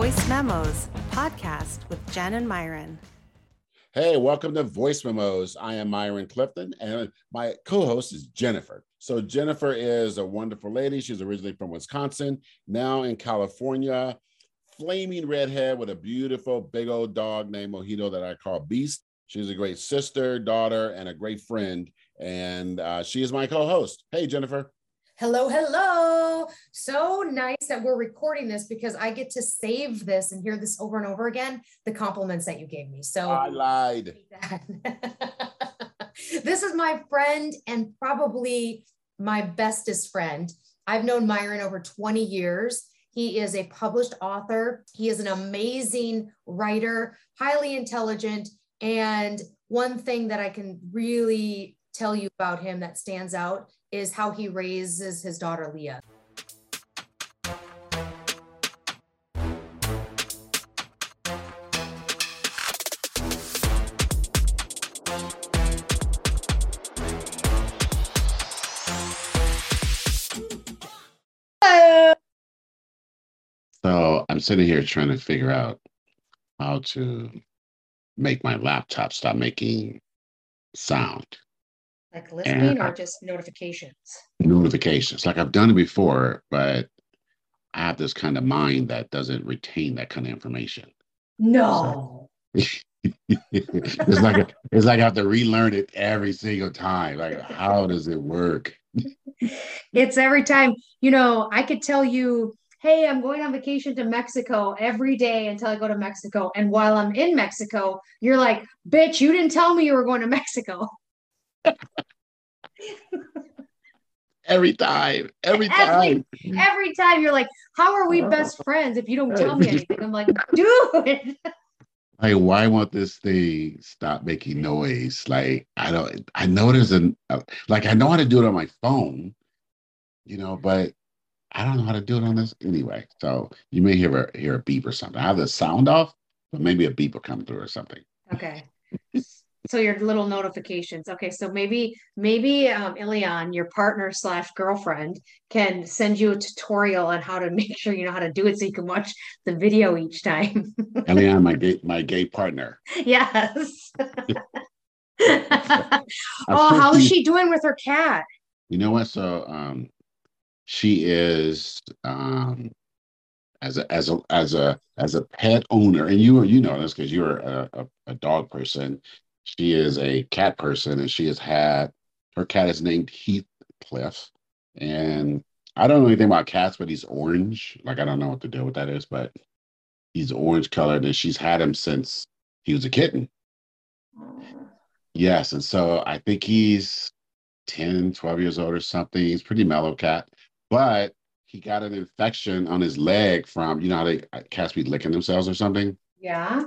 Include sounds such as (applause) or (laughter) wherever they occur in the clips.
Voice Memos podcast with Jenn and Myron. Hey, welcome to Voice Memos. I am Myron Clifton, and my co host is Jennifer. So, Jennifer is a wonderful lady. She's originally from Wisconsin, now in California. Flaming redhead with a beautiful big old dog named Mojito that I call Beast. She's a great sister, daughter, and a great friend. And uh, she is my co host. Hey, Jennifer. Hello, hello. So nice that we're recording this because I get to save this and hear this over and over again. The compliments that you gave me. So I lied. (laughs) this is my friend and probably my bestest friend. I've known Myron over 20 years. He is a published author. He is an amazing writer, highly intelligent. And one thing that I can really tell you about him that stands out is how he raises his daughter Leah. So I'm sitting here trying to figure out how to make my laptop stop making sound. Like listening or just notifications? Notifications. Like I've done it before, but I have this kind of mind that doesn't retain that kind of information. No. So, (laughs) it's like a, it's like I have to relearn it every single time. Like, how does it work? it's every time, you know, I could tell you, hey, I'm going on vacation to Mexico every day until I go to Mexico. And while I'm in Mexico, you're like, bitch, you didn't tell me you were going to Mexico. (laughs) every time, every time, every, every, time you're like, "How are we best friends if you don't tell me anything?" I'm like, "Dude." Like, why won't this thing stop making noise? Like, I don't. I know there's an uh, like I know how to do it on my phone, you know, but I don't know how to do it on this anyway. So you may hear a hear a beep or something. I have the sound off, but maybe a beep will come through or something. Okay (laughs) so your little notifications. Okay so maybe maybe um, Ilian, your partner slash girlfriend can send you a tutorial on how to (laughs) make sure you know how to do it so you can watch the video each time. (laughs) Ilian, my gay my gay partner. Yes. (laughs) Oh how is she doing with her cat? You know what? So um she is um as a as a as a as a pet owner. And you you know this because you're a, a, a dog person she is a cat person and she has had her cat is named Heathcliff. And I don't know anything about cats, but he's orange. Like I don't know what the deal with that is, but he's orange colored and she's had him since he was a kitten. Yes. And so I think he's 10, 12 years old or something. He's pretty mellow cat. But he got an infection on his leg from, you know how they uh, cats be licking themselves or something? Yeah.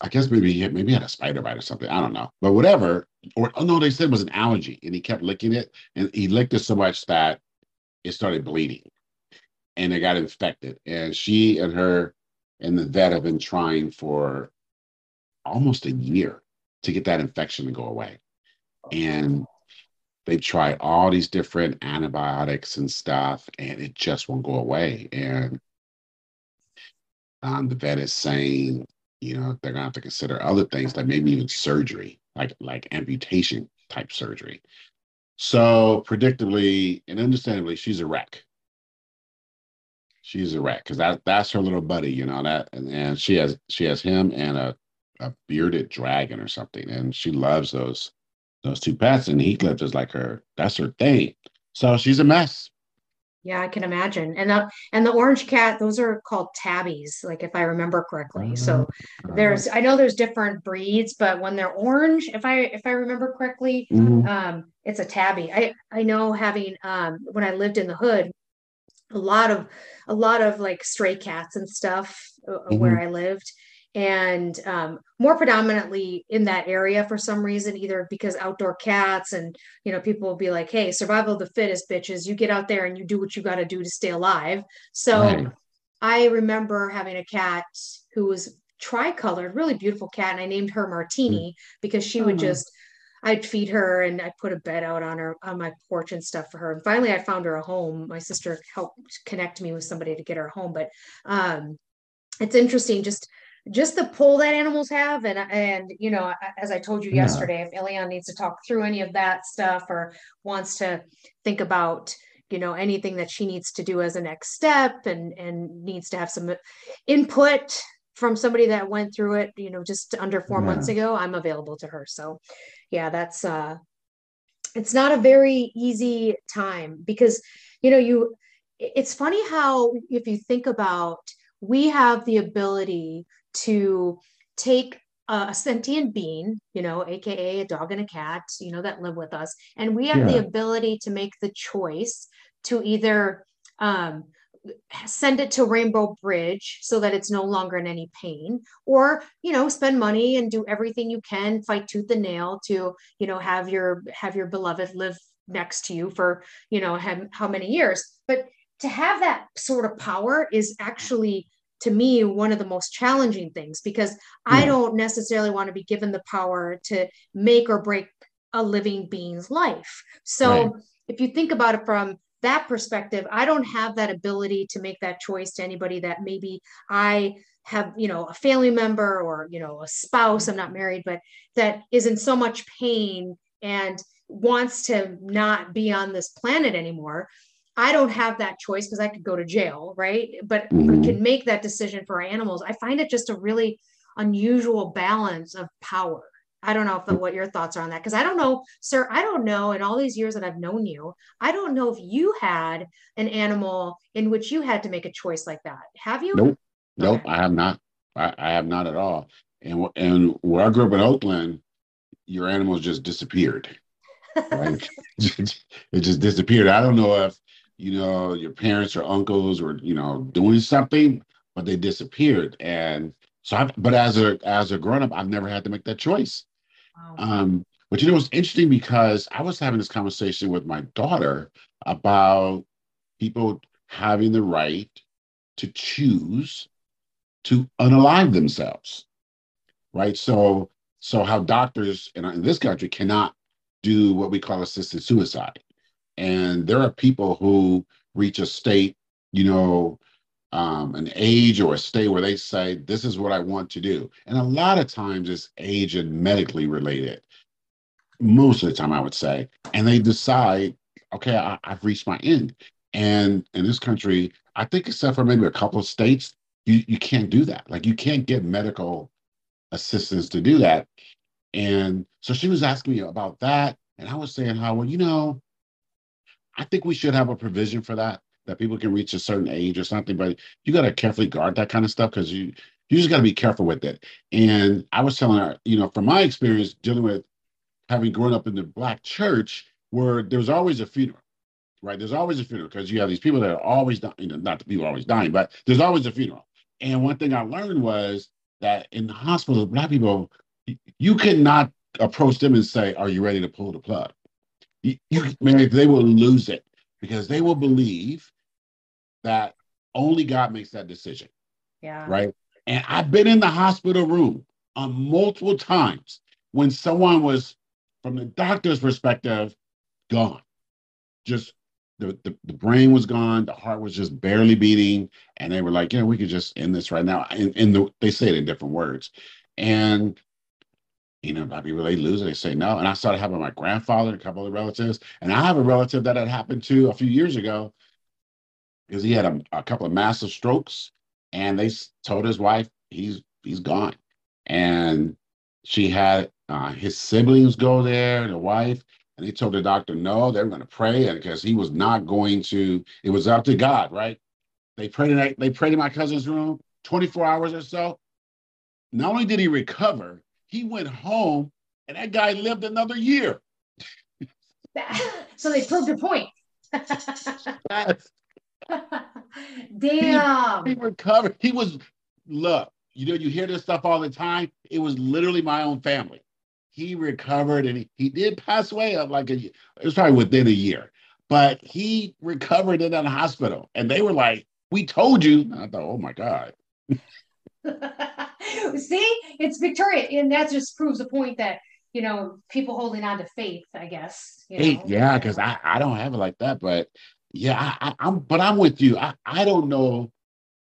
I guess maybe he maybe he had a spider bite or something. I don't know, but whatever. Or oh no, they said it was an allergy, and he kept licking it, and he licked it so much that it started bleeding, and it got infected. And she and her and the vet have been trying for almost a year to get that infection to go away, and they've tried all these different antibiotics and stuff, and it just won't go away. And um, the vet is saying you know they're gonna have to consider other things like maybe even surgery like like amputation type surgery. So predictably and understandably she's a wreck. She's a wreck because that that's her little buddy you know that and, and she has she has him and a, a bearded dragon or something and she loves those those two pets and heathcliff is like her that's her thing. So she's a mess yeah, I can imagine. And the and the orange cat, those are called tabbies, like if I remember correctly. So uh-huh. there's I know there's different breeds, but when they're orange, if I if I remember correctly, mm-hmm. um, it's a tabby. I I know having um when I lived in the hood, a lot of a lot of like stray cats and stuff uh, mm-hmm. where I lived and um, more predominantly in that area for some reason, either because outdoor cats and you know people will be like, "Hey, survival of the fittest, bitches! You get out there and you do what you got to do to stay alive." So right. I remember having a cat who was tricolored, really beautiful cat, and I named her Martini because she would oh. just I'd feed her and I put a bed out on her on my porch and stuff for her. And finally I found her a home. My sister helped connect me with somebody to get her home. But um it's interesting just just the pull that animals have and and you know as i told you yeah. yesterday if Elian needs to talk through any of that stuff or wants to think about you know anything that she needs to do as a next step and and needs to have some input from somebody that went through it you know just under four yeah. months ago i'm available to her so yeah that's uh it's not a very easy time because you know you it's funny how if you think about we have the ability to take a sentient being, you know, aka a dog and a cat, you know, that live with us, and we have yeah. the ability to make the choice to either um, send it to Rainbow Bridge so that it's no longer in any pain, or you know, spend money and do everything you can, fight tooth and nail to you know have your have your beloved live next to you for you know have, how many years. But to have that sort of power is actually to me one of the most challenging things because I don't necessarily want to be given the power to make or break a living being's life. So right. if you think about it from that perspective, I don't have that ability to make that choice to anybody that maybe I have, you know, a family member or, you know, a spouse, I'm not married, but that is in so much pain and wants to not be on this planet anymore. I don't have that choice because I could go to jail, right? But mm-hmm. can make that decision for animals. I find it just a really unusual balance of power. I don't know if what your thoughts are on that because I don't know, sir. I don't know in all these years that I've known you, I don't know if you had an animal in which you had to make a choice like that. Have you? Nope, nope. I have not. I, I have not at all. And and where I grew up in Oakland, your animals just disappeared. (laughs) Right? (laughs) it just disappeared. I don't know if you know, your parents or uncles were, you know, doing something, but they disappeared. And so, I, but as a as a grown up, I've never had to make that choice. Wow. Um, but you know, it's interesting because I was having this conversation with my daughter about people having the right to choose to unalive themselves, right? So, so how doctors in, in this country cannot do what we call assisted suicide and there are people who reach a state, you know, um, an age or a state where they say, This is what I want to do. And a lot of times it's age and medically related. Most of the time, I would say. And they decide, okay, I, I've reached my end. And in this country, I think except for maybe a couple of states, you, you can't do that. Like you can't get medical assistance to do that. And so she was asking me about that. And I was saying how, well, you know, I think we should have a provision for that, that people can reach a certain age or something, but you got to carefully guard that kind of stuff because you you just got to be careful with it. And I was telling her, you know, from my experience dealing with having grown up in the black church, where there's always a funeral, right? There's always a funeral because you have these people that are always dying, you know, not the people always dying, but there's always a funeral. And one thing I learned was that in the hospital, black people, you cannot approach them and say, Are you ready to pull the plug? You, you man, they will lose it because they will believe that only God makes that decision. Yeah. Right. And I've been in the hospital room on multiple times when someone was, from the doctor's perspective, gone. Just the, the, the brain was gone, the heart was just barely beating, and they were like, "Yeah, we could just end this right now." And, and the, they say it in different words, and you know, they lose it, they say no. And I started having my grandfather, and a couple of relatives, and I have a relative that had happened to a few years ago because he had a, a couple of massive strokes, and they told his wife he's he's gone, and she had uh, his siblings go there, the wife, and they told the doctor no, they're going to pray, and because he was not going to, it was up to God, right? They prayed in they prayed in my cousin's room, 24 hours or so. Not only did he recover, he went home and that guy lived another year. (laughs) so they proved a point. (laughs) Damn. He, he recovered. He was, look, you know, you hear this stuff all the time. It was literally my own family. He recovered and he, he did pass away of like a it was probably within a year, but he recovered in that hospital. And they were like, We told you. I thought, oh my God. (laughs) See, it's Victoria, and that just proves the point that you know people holding on to faith. I guess. You know? Yeah, because I I don't have it like that, but yeah, I, I, am but I'm with you. I I don't know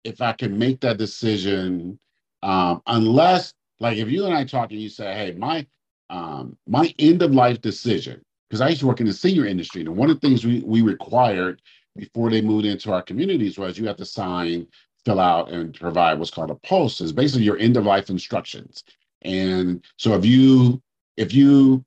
if I can make that decision, um, unless like if you and I talk and you say, hey, my um, my end of life decision, because I used to work in the senior industry, and one of the things we, we required before they moved into our communities was you have to sign, fill out, and provide what's called a POLST. Is basically your end of life instructions. And so if you if you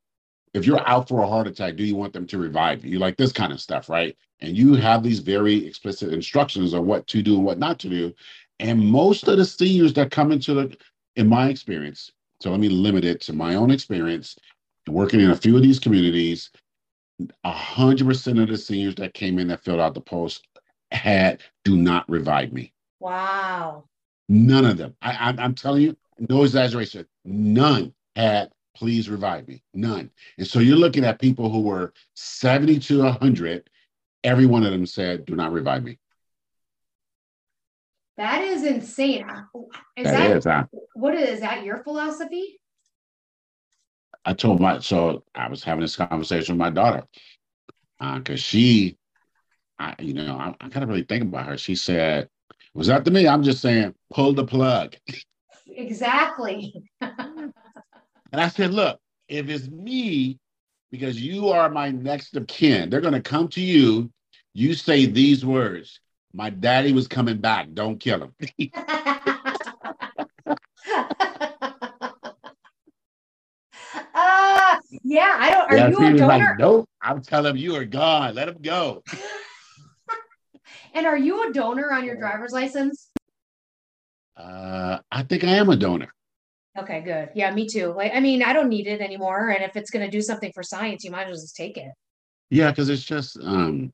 if you're out for a heart attack, do you want them to revive you? Like this kind of stuff, right? And you have these very explicit instructions on what to do and what not to do. And most of the seniors that come into the, in my experience, so let me limit it to my own experience, working in a few of these communities, a hundred percent of the seniors that came in that filled out the POLST had do not revive me. Wow. None of them. I, I, I'm telling you, no exaggeration. None had please revive me. None. And so you're looking at people who were 70 to 100. Every one of them said, do not revive me. That is insane. Is that, that is, huh? what is that your philosophy? I told my, so I was having this conversation with my daughter because uh, she, I, you know, I, I kind of really think about her. She said, was that to me? I'm just saying, pull the plug. Exactly. And I said, look, if it's me, because you are my next of kin, they're going to come to you. You say these words My daddy was coming back. Don't kill him. (laughs) uh, yeah, I don't. Are yeah, you a donor? Like, nope. I'm telling him you are gone. Let him go. (laughs) and are you a donor on your driver's license? Uh, I think I am a donor. Okay, good. Yeah, me too. Like, I mean, I don't need it anymore. And if it's going to do something for science, you might as well just take it. Yeah, because it's just, um,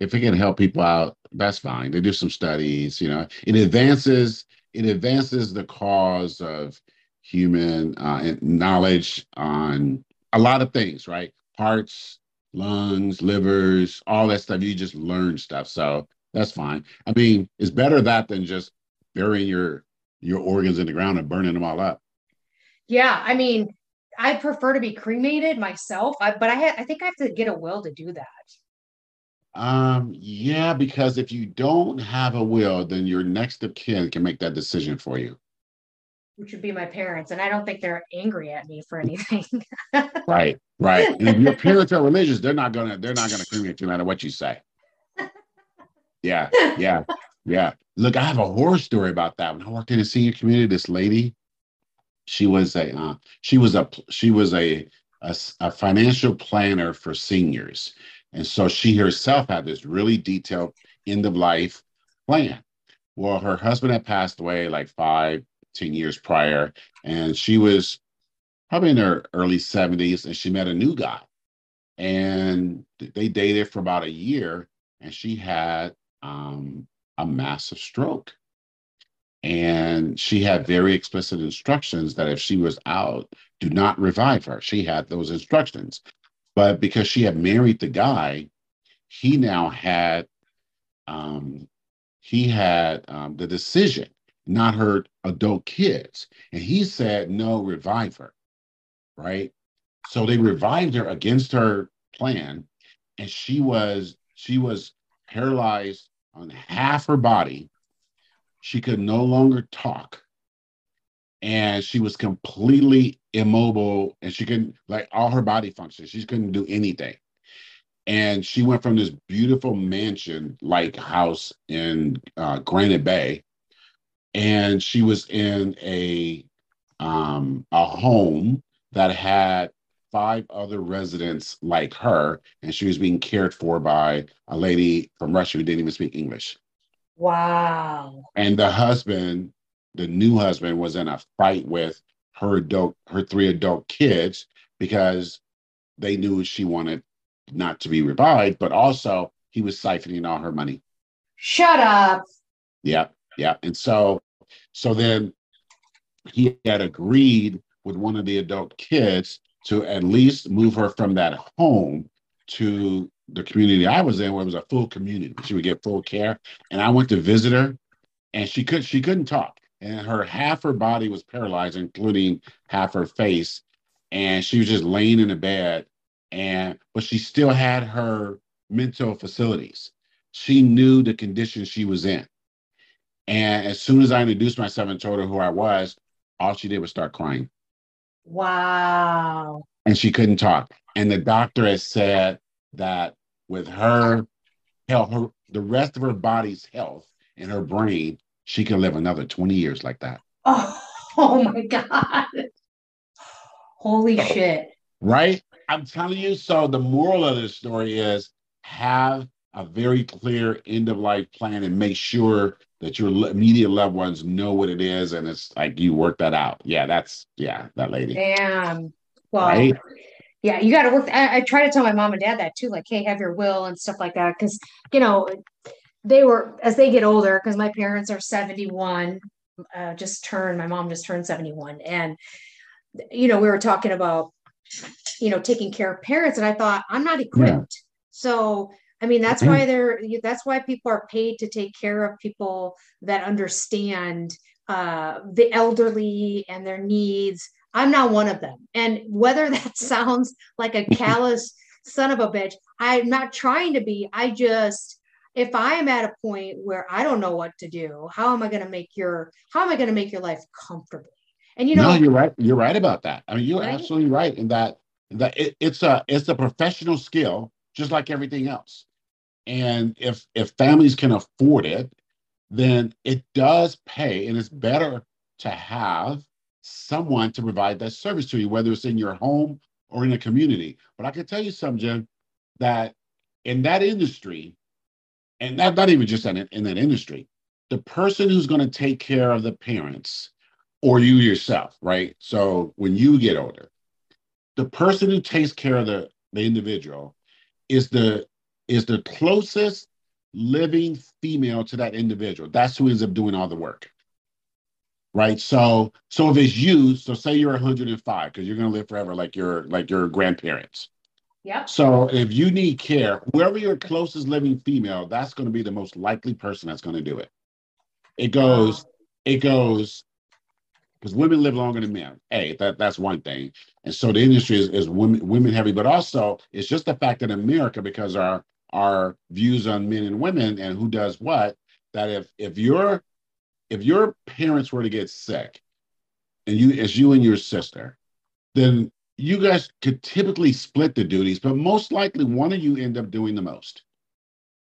if it can help people out, that's fine. They do some studies, you know, it advances, it advances the cause of human uh, knowledge on a lot of things, right? Hearts, lungs, livers, all that stuff. You just learn stuff. So that's fine. I mean, it's better that than just burying your your organs in the ground and burning them all up. Yeah, I mean, I prefer to be cremated myself, I, but I ha- I think I have to get a will to do that. Um, yeah, because if you don't have a will, then your next of kin can make that decision for you. Which would be my parents, and I don't think they're angry at me for anything. (laughs) right, right. And if your parents are religious, they're not gonna they're not gonna cremate you no matter what you say. Yeah, yeah, yeah. Look, I have a horror story about that. When I worked in a senior community, this lady, she was a uh, she was a she was a, a a financial planner for seniors, and so she herself had this really detailed end of life plan. Well, her husband had passed away like five, ten years prior, and she was probably in her early 70s, and she met a new guy. And they dated for about a year, and she had um, a massive stroke. And she had very explicit instructions that if she was out, do not revive her. She had those instructions. But because she had married the guy, he now had um, he had um, the decision, not her adult kids. And he said, no, revive her. Right. So they revived her against her plan. And she was she was paralyzed on half her body. She could no longer talk. And she was completely immobile and she couldn't, like, all her body functions. She couldn't do anything. And she went from this beautiful mansion like house in uh, Granite Bay. And she was in a um, a home that had five other residents like her, and she was being cared for by a lady from Russia who didn't even speak English. Wow. And the husband, the new husband, was in a fight with her adult, her three adult kids because they knew she wanted not to be revived, but also he was siphoning all her money. Shut up. Yeah, yeah. And so, so then he had agreed with one of the adult kids to at least move her from that home to the community I was in, where it was a full community. She would get full care. And I went to visit her, and she could she couldn't talk, and her half her body was paralyzed, including half her face, and she was just laying in a bed. And but she still had her mental facilities. She knew the condition she was in. And as soon as I introduced myself and told her who I was, all she did was start crying. Wow. And she couldn't talk. And the doctor has said that with her health, her, the rest of her body's health and her brain, she can live another 20 years like that. Oh, (laughs) oh my God. Holy shit. Right? I'm telling you. So the moral of this story is have a very clear end of life plan and make sure that your immediate loved ones know what it is and it's like you work that out. Yeah, that's yeah, that lady. Damn. Well, Right? yeah, you got to work. I, I try to tell my mom and dad that too, like, hey, have your will and stuff like that. Cause, you know, they were, as they get older, because my parents are 71, uh, just turned, my mom just turned 71. And, you know, we were talking about, you know, taking care of parents. And I thought, I'm not equipped. So, I mean, that's why they're, that's why people are paid to take care of people that understand uh, the elderly and their needs. I'm not one of them. And whether (laughs) that sounds like a (laughs) callous son of a bitch, I'm not trying to be. I just, if I am at a point where I don't know what to do, how am I going to make your, how am I going to make your life comfortable? And you know, no, you're right. You're right about that. I mean, you're Right? absolutely right in that that it, it's a it's a professional skill, just like everything else. And if if families can afford it, then it does pay, and it's better to have someone to provide that service to you, whether it's in your home or in a community. But I can tell you something, Jim, that in that industry, and not, not even just in, in that industry, the person who's going to take care of the parents or you yourself, right? So when you get older, the person who takes care of the, the individual is the is the closest living female to that individual. That's who ends up doing all the work. Right. So so if it's you, so say you're 105, because you're gonna live forever like your like your grandparents. yep. So if you need care, whoever your closest living female, that's going to be the most likely person that's going to do it. It goes, it goes, because women live longer than men. Hey, that that's one thing. And so the industry is, is women women heavy, but also it's just the fact that America, because our our views on men and women and who does what, that if if your if your parents were to get sick, and you as you and your sister, then you guys could typically split the duties, but most likely one of you end up doing the most.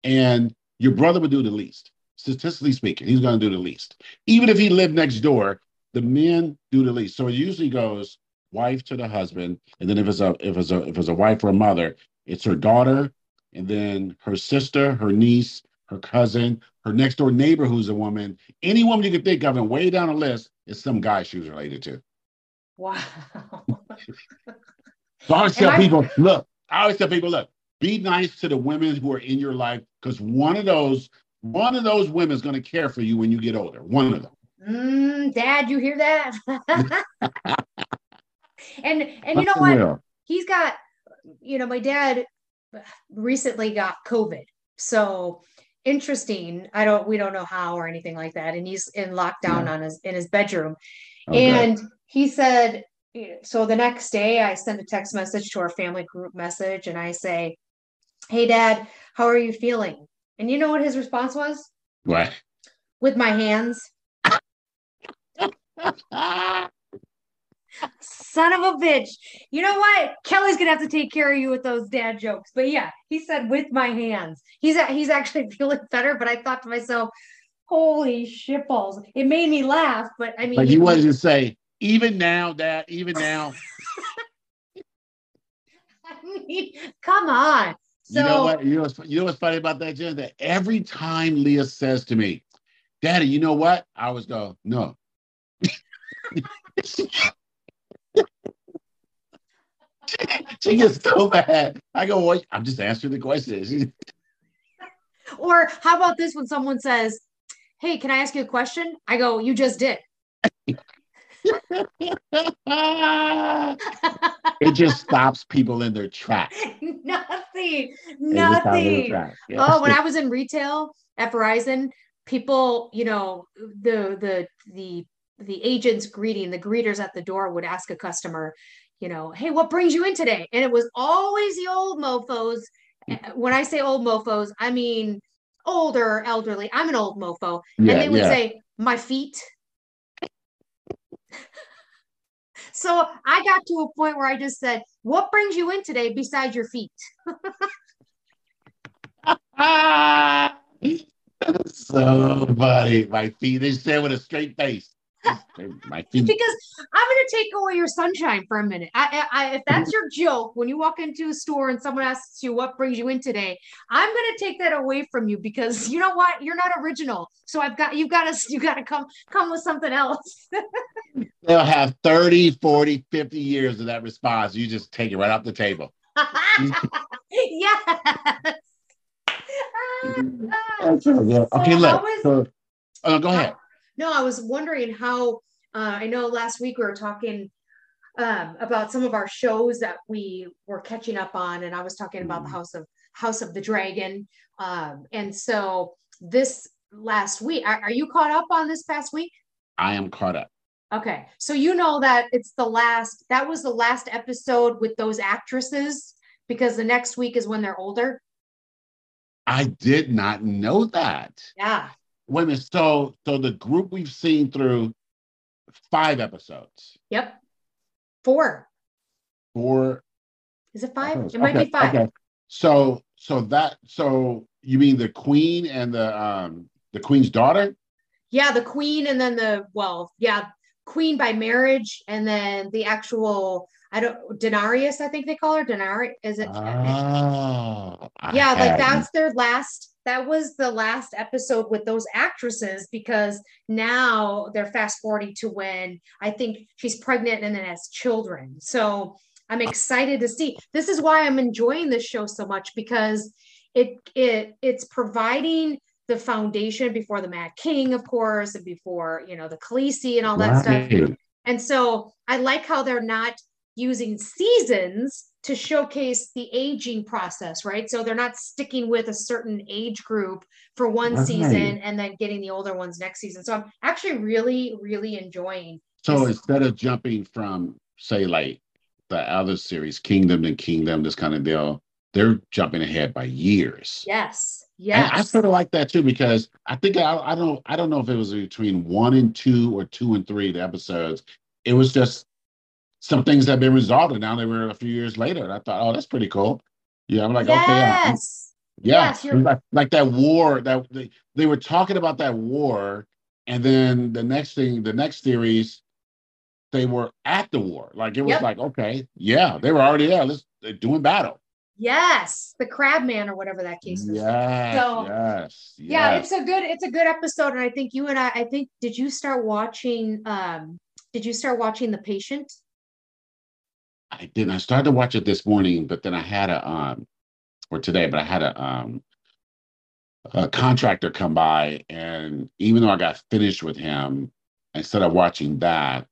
And your brother would do the least. Statistically speaking, he's going to do the least. Even if he lived next door, the men do the least. So it usually goes wife to the husband, and then if it's a if it's a if it's a wife or a mother, it's her daughter, and then her sister, her niece, her cousin, her next door neighbor who's a woman. Any woman you can think of, and way down the list is some guy she was related to. Wow. So I always tell I- people, look, I always tell people, look, be nice to the women who are in your life because one of those, one of those women is going to care for you when you get older. One of them. Mm, Dad, you hear that? (laughs) (laughs) and and you know what? He's got, you know, my dad recently got COVID. So interesting. I don't we don't know how or anything like that. And he's in lockdown on his in his bedroom. Oh, okay. And he said, so the next day I send a text message to our family group message and I say, Hey dad, how are you feeling? And you know what his response was? What? With my hands. (laughs) Son of a bitch. You know what? Kelly's gonna have to take care of you with those dad jokes. But yeah, he said with my hands. He's a- he's actually (laughs) feeling better. But I thought to myself, holy shitballs. It made me laugh. But I mean, Like he- you wanted to say, even now, Dad, even now. (laughs) I mean, come on. So you know what? You know what's, you know what's funny about that, Jenn? That every time Leah says to me, Daddy, you know what? I always go, no. (laughs) (laughs) she gets so mad. I go, well, I'm just answering the question. (laughs) or how about this when someone says, Hey, can I ask you a question? I go, You just did. (laughs) it just stops people in their tracks. nothing. It just stops them in their Nothing. tracks. Yeah. Oh, when I was in retail at Verizon, people, you know, the the the the agents greeting, the greeters at the door would ask a customer, you know, hey, what brings you in today? And it was always the old mofos. Uh, When I say old mofos, I mean older, elderly. I'm an old mofo. Yeah, and they would yeah. say, my feet. (laughs) so I got to a point where I just said, what brings you in today besides your feet? (laughs) So funny. My feet. They say with a straight face. Because I'm going to take away your sunshine for a minute. I, I, if that's your joke, when you walk into a store and someone asks you what brings you in today, I'm going to take that away from you because you know what? You're not original. So I've got you've got to you got to come come with something else. (laughs) They'll have 30, 40, 50 years of that response. You just take it right off the table. (laughs) yes. (laughs) Ah, ah. So. Okay, So look. so, oh, go ahead. No, I was wondering how. Uh, I know last week we were talking um, about some of our shows that we were catching up on, and I was talking about the Mhm. House of House of the Dragon. Um, and so this last week, are, are you caught up on this past week? I am caught up. Okay, so you know that it's the last. That was the last episode with those actresses because the next week is when they're older. I did not know that. Yeah. Wait a minute. So, so the group we've seen through five episodes, Yep. Four. four. Is it five? episodes. It might Okay, be five. Okay. So, so that, so you mean the queen and the um the queen's daughter? Yeah, the queen and then the well, yeah, queen by marriage, and then the actual I don't Denarius, I think they call her Denari. Is it? Oh, I yeah, like hadn't. that's their last. That was the last episode with those actresses because now they're fast forwarding to when I think she's pregnant and then has children. So I'm excited to see. This is why I'm enjoying this show so much because it it it's providing the foundation before the Mad King, of course, and before you know the Khaleesi and all that stuff. And so I like how they're not using seasons to showcase the aging process, right? So they're not sticking with a certain age group for one Right. season and then getting the older ones next season. So I'm actually really, really enjoying. So Yes. instead of jumping from, say, like the other series, Kingdom to Kingdom, this kind of deal, they're jumping ahead by years. Yes. And I sort of like that too because I think I, I don't I don't know if it was between one and two or two and three the episodes. It was just some things that have been resolved, and now they were a few years later. And I thought, oh, that's pretty cool. Yeah, I'm like, okay, yeah, I'm- yes. yeah, Yes, like, like that war that they, they were talking about that war, and then the next thing, the next series, they were at the war. Like it was Yep. like, okay, yeah, they were already there. Let's they're doing battle. Yes. The crab man or whatever that case is. Yes, So- yes, yeah yes. it's a good it's a good episode and i think you and i i think did you start watching um did you start watching the patient I didn't. I started to watch it this morning, but then I had a um, or today, but I had a um, a contractor come by, and even though I got finished with him, instead of watching that,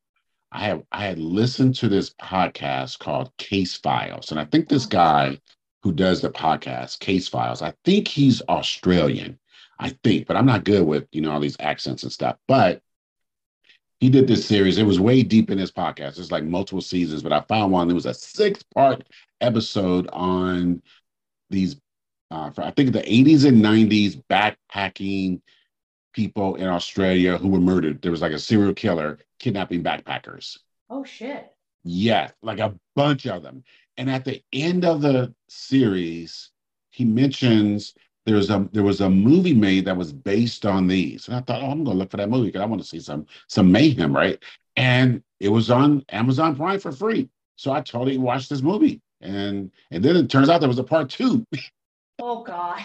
I have I had listened to this podcast called Case Files, and I think this guy who does the podcast Case Files, I think he's Australian, I think, but I'm not good with you know all these accents and stuff, but he did this series. It was way deep in his podcast. It's like multiple seasons, but I found one. There was a six part episode on these, uh, for, I think the 80s and 90s backpacking people in Australia who were murdered. There was like a serial killer kidnapping backpackers. oh shit Yes, like a bunch of them. And at the end of the series, he mentions there was a there was a movie made that was based on these. And I thought, oh, I'm gonna look for that movie because I want to see some some mayhem, right? And it was on Amazon Prime for free. So I totally watched this movie. And and then it turns out there was a part two. (laughs) oh god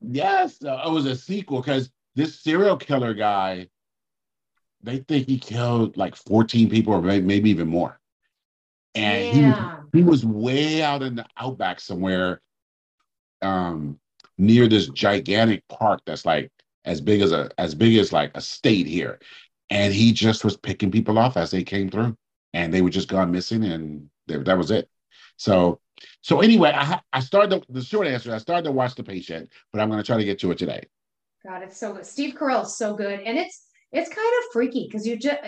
yes, (laughs) uh, it was a sequel because this serial killer guy, they think he killed like 14 people or may- maybe even more. And he was he was way out in the outback somewhere um near this gigantic park that's like as big as a as big as like a state here. And he just was picking people off as they came through. And they were just gone missing and they, that was it. So so anyway i i started to, the short answer i started to watch the patient but i'm going to try to get to it today. God it's so good steve carell is so good and it's it's kind of freaky because you just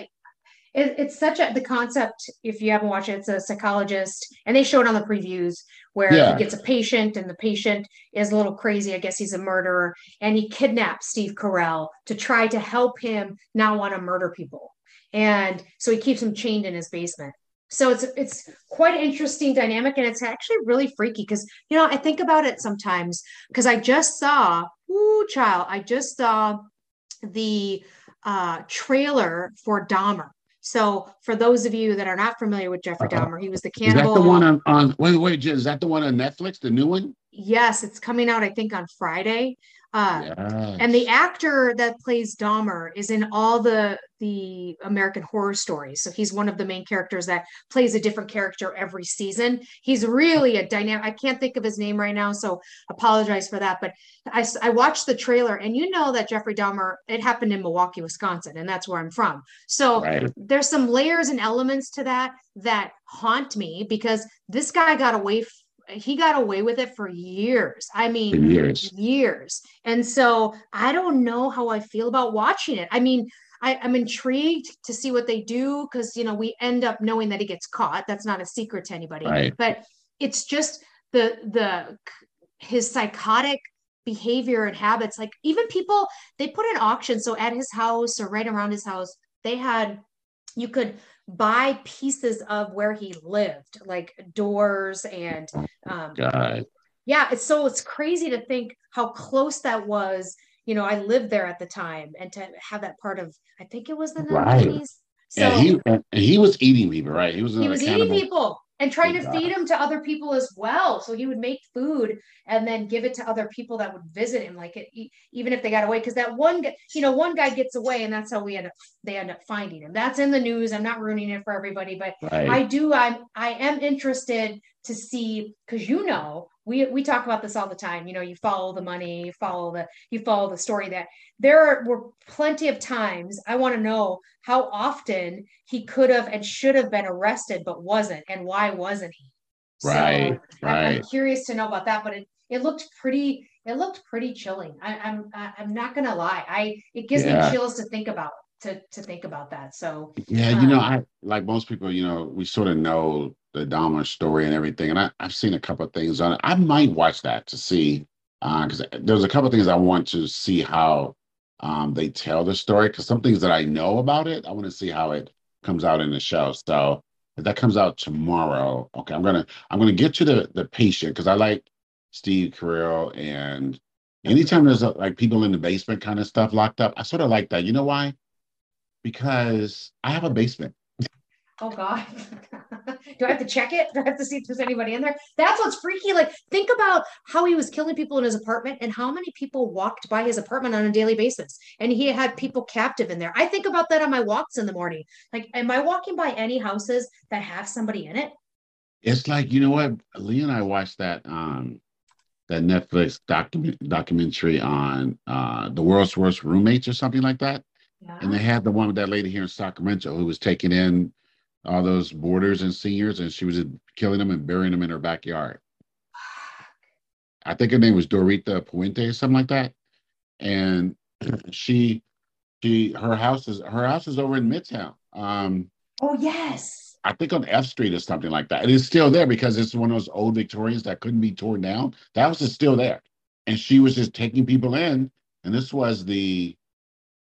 it, it's such a the concept. If you haven't watched it, it's a psychologist, and they show it on the previews where Yeah. he gets a patient, and the patient is a little crazy. I guess he's a murderer, and he kidnaps Steve Carell to try to help him not want to murder people, and so he keeps him chained in his basement. So it's it's quite an interesting dynamic, and it's actually really freaky because you know I think about it sometimes because I just saw, ooh, child, I just saw the uh, trailer for Dahmer. So for those of you that are not familiar with Jeffrey. Dahmer, he was the cannibal. Is that the one on, on wait, wait, is that the one on Netflix, the new one? yes, it's coming out, I think, on Friday. Uh, Yeah. and the actor that plays Dahmer is in all the the American Horror Stories. So he's one of the main characters that plays a different character every season. He's really a dynamic. I can't think of his name right now, so apologize for that. But I, I watched the trailer, and you know that Jeffrey Dahmer. It happened in Milwaukee, Wisconsin, and that's where I'm from. So Right. there's some layers and elements to that that haunt me because this guy got away. He got away with it for years. I mean, years. years. And so I don't know how I feel about watching it. I mean, I, I'm intrigued to see what they do because you know we end up knowing that he gets caught. That's not a secret to anybody. Right. But it's just the the his psychotic behavior and habits. Like even people, they put an auction. So at his house or right around his house, they had you could buy pieces of where he lived, like doors and um, yeah it's so it's crazy to think how close that was you know i lived there at the time and to have that part of i think it was the Right. so and he he was eating people, right? He was he was eating people and trying to feed him to other people as well so he would make food and then give it to other people that would visit him like it, even if they got away because that one you know one guy gets away and that's how we end up they end up finding him that's in the news i'm not ruining it for everybody but Right. I do. I'm. I am interested to see because you know we we talk about this all the time. You know, you follow the money, you follow the you follow the story. That there are, were plenty of times I want to know how often he could have and should have been arrested, but wasn't, and why wasn't he? Right, I'm- I'm, curious to know about that, but it it looked pretty. It looked pretty chilling. I, I'm I- I'm not gonna lie. I it gives Yeah. me chills to think about to to think about that. So Yeah, you know, Um, I like most people, you know, we sort of know the Dahmer story and everything, and I, I've seen a couple of things on it. I might watch that to see, because there's a couple of things I want to see how um, they tell the story. Because some things that I know about it, I want to see how it comes out in the show. So if that comes out tomorrow, okay, I'm gonna I'm gonna get to the the patient because I like Steve Carell and anytime there's uh like people in the basement kind of stuff locked up, I sort of like that. You know why? Because I have a basement. Oh God. (laughs) Do I have to check it? Do I have to see if there's anybody in there? That's what's freaky. Like, think about how he was killing people in his apartment and how many people walked by his apartment on a daily basis. And he had people captive in there. I think about that on my walks in the morning. Like, am I walking by any houses that have somebody in it? It's like you know what, Lee and I watched that um that Netflix document documentary on uh the world's worst roommates or something like that, Yeah. and they had the one with that lady here in Sacramento who was taking in all those boarders and seniors, and she was killing them and burying them in her backyard. I think her name was Dorothea Puente or something like that, and (clears throat) she she her house is her house is over in Midtown. Um, Oh, yes. I think on F Street or something like that. It is still there because it's one of those old Victorians that couldn't be torn down. That house is still there. And she was just taking people in. And this was the,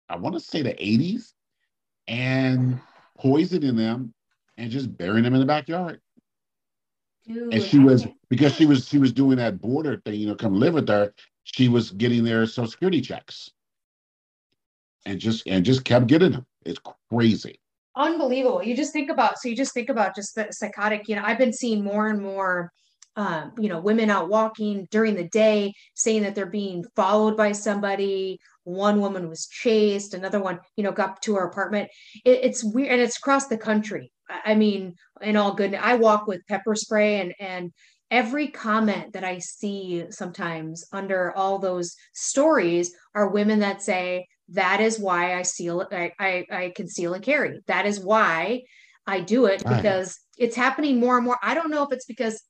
I want to say the 80s, and poisoning them and just burying them in the backyard. Dude, And she was because she was she was doing that border thing, you know, come live with her. She was getting their social security checks. And just and just kept getting them. It's crazy. unbelievable you just think about so you just think about just the psychotic you know i've been seeing more and more um, you know women out walking during the day saying that they're being followed by somebody one woman was chased another one you know got to her apartment it, it's weird and it's across the country I- mean in all good i walk with pepper spray and and every comment that i see sometimes under all those stories are women that say that is why I seal I, I I conceal and carry. That is why I do it Right. because it's happening more and more. I don't know if it's because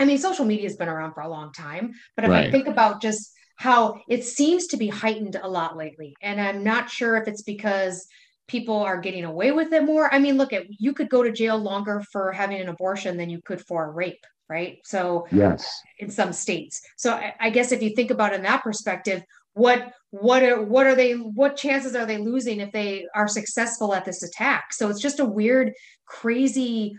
I mean social media has been around for a long time, but if I think about just how it seems to be heightened a lot lately, and I'm not sure if it's because people are getting away with it more. I mean, look at you could go to jail longer for having an abortion than you could for a rape, right? So yes, uh, in some states. So I, I guess if you think about it in that perspective, what what are what are they what chances are they losing if they are successful at this attack? So it's just a weird, crazy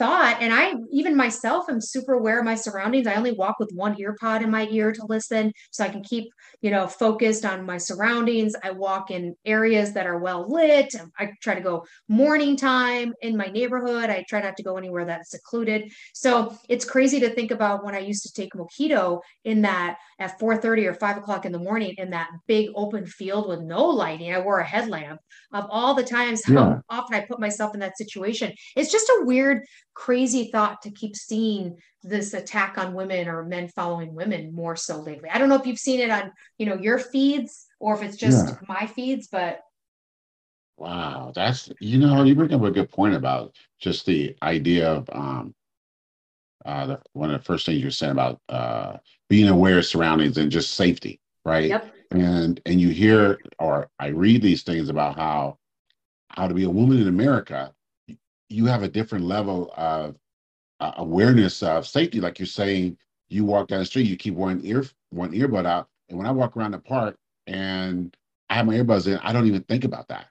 thought and i even myself am super aware of my surroundings. I only walk with one ear pod in my ear to listen so i can keep you know focused on my surroundings. I walk in areas that are well lit. I try to go morning time in my neighborhood. I try not to go anywhere that's secluded. So it's crazy to think about when i used to take mojito in that at 4.30 or 5 o'clock in the morning in that big open field with no lighting. I wore a headlamp. Of all the times yeah. how often i put myself in that situation it's just a weird crazy thought to keep seeing this attack on women or men following women more so lately. I don't know if you've seen it on, you know, your feeds or if it's just yeah. my feeds, but wow, that's you know, you bring up a good point about just the idea of um uh the, one of the first things you're saying about uh being aware of surroundings and just safety, right? Yep. And and you hear or I read these things about how how to be a woman in America you have a different level of uh, awareness of safety. Like you're saying, you walk down the street, you keep one ear one earbud out, and when I walk around the park and I have my earbuds in, I don't even think about that.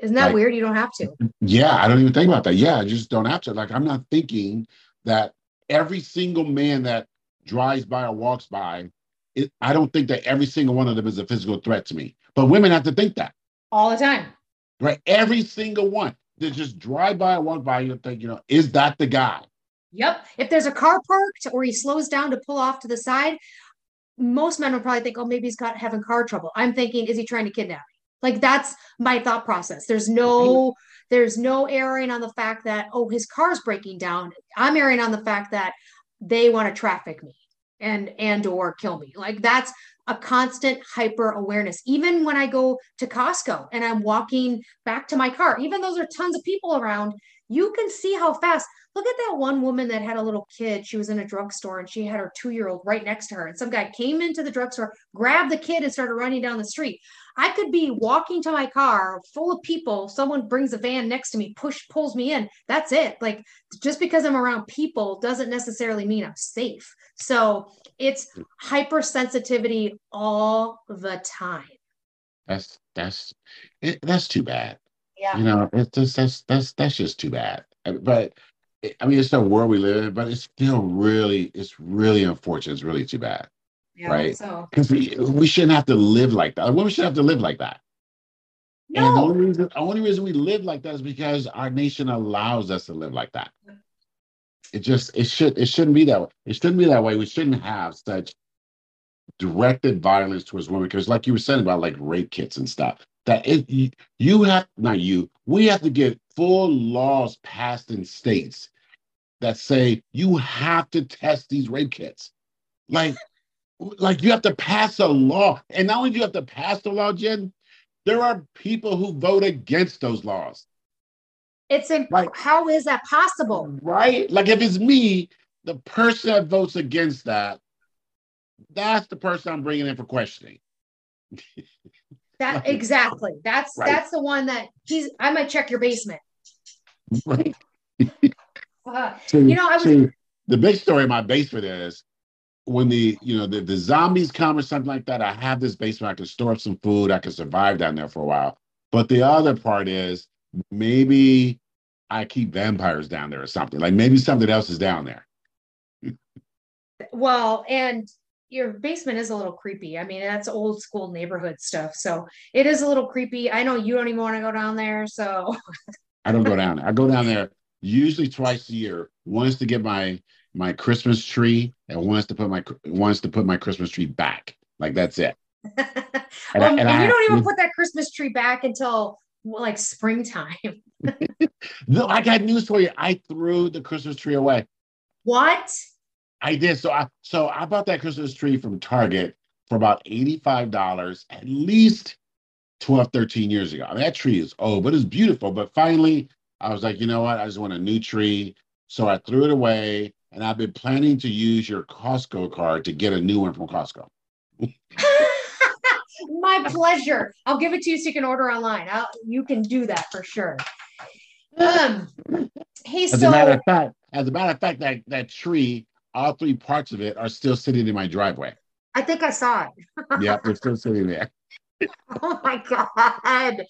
Isn't that like, weird? You don't have to. Yeah, I don't even think about that. Yeah, I just don't have to. Like I'm not thinking that every single man that drives by or walks by, it, I don't think that every single one of them is a physical threat to me. But women have to think that all the time. Right, every single one to just drive by and walk by, you think, you know, is that the guy? Yep. If there's a car parked or he slows down to pull off to the side, most men would probably think, oh, maybe he's got having car trouble. I'm thinking, is he trying to kidnap me? Like that's my thought process. There's no, there's no erring on the fact that, oh, his car's breaking down. I'm erring on the fact that they want to traffic me and and or kill me. Like that's a constant hyper awareness. Even when I go to Costco and I'm walking back to my car, even though there are tons of people around, you can see how fast. Look at that one woman that had a little kid. She was in a drugstore and she had her two year old right next to her. And some guy came into the drugstore, grabbed the kid, and started running down the street. I could be walking to my car full of people. Someone brings a van next to me, push, pulls me in. That's it. Like just because I'm around people doesn't necessarily mean I'm safe. So it's hypersensitivity all the time. That's that's it, that's too bad. Yeah. You know, it's just that's that's that's just too bad. But I mean, it's the world we live in, but it's still really, it's really unfortunate. It's really too bad. Yeah, right? Because so. we, we shouldn't have to live like that. Women should have to live like that. No. And the only reason, the only reason we live like that is because our nation allows us to live like that. It just it should it shouldn't be that way. It shouldn't be that way. We shouldn't have such directed violence towards women because, like you were saying about like rape kits and stuff, that it you, you have not you we have to get full laws passed in states that say you have to test these rape kits. Like, like you have to pass a law. And not only do you have to pass the law, Jenn, there are people who vote against those laws. It's in, like, how is that possible? Right? Like if it's me, the person that votes against that, that's the person I'm bringing in for questioning. (laughs) that exactly. That's right. that's the one that he's. I might check your basement. Right. (laughs) uh, (laughs) see, you know, I was see, the big story in my basement is when the you know the, the zombies come or something like that, I have this basement. I can store up some food. I can survive down there for a while. But the other part is maybe I keep vampires down there or something. Like maybe something else is down there. well, and your basement is a little creepy. I mean, that's old school neighborhood stuff. So it is a little creepy. I know you don't even want to go down there. So (laughs) I don't go down. there. I go down there usually twice a year. Once to get my my Christmas tree, and wants to put my once to put my Christmas tree back. Like that's it. (laughs) and, um, I, and, and I, you don't even put that Christmas tree back until like springtime. (laughs) (laughs) no, I got news for you. I threw the Christmas tree away. What? I did. So I so I bought that Christmas tree from Target for about $85 at least 12, 13 years ago. I mean, that tree is old, but it's beautiful. But finally, I was like, you know what? I just want a new tree. So I threw it away, and I've been planning to use your Costco card to get a new one from Costco. (laughs) My pleasure. I'll give it to you so you can order online. I'll, you can do that for sure. Um, hey, As so a matter of fact, as a matter of fact, that that tree, all three parts of it are still sitting in my driveway. I think I saw it. (laughs) yeah, they're still sitting there. (laughs) oh my god.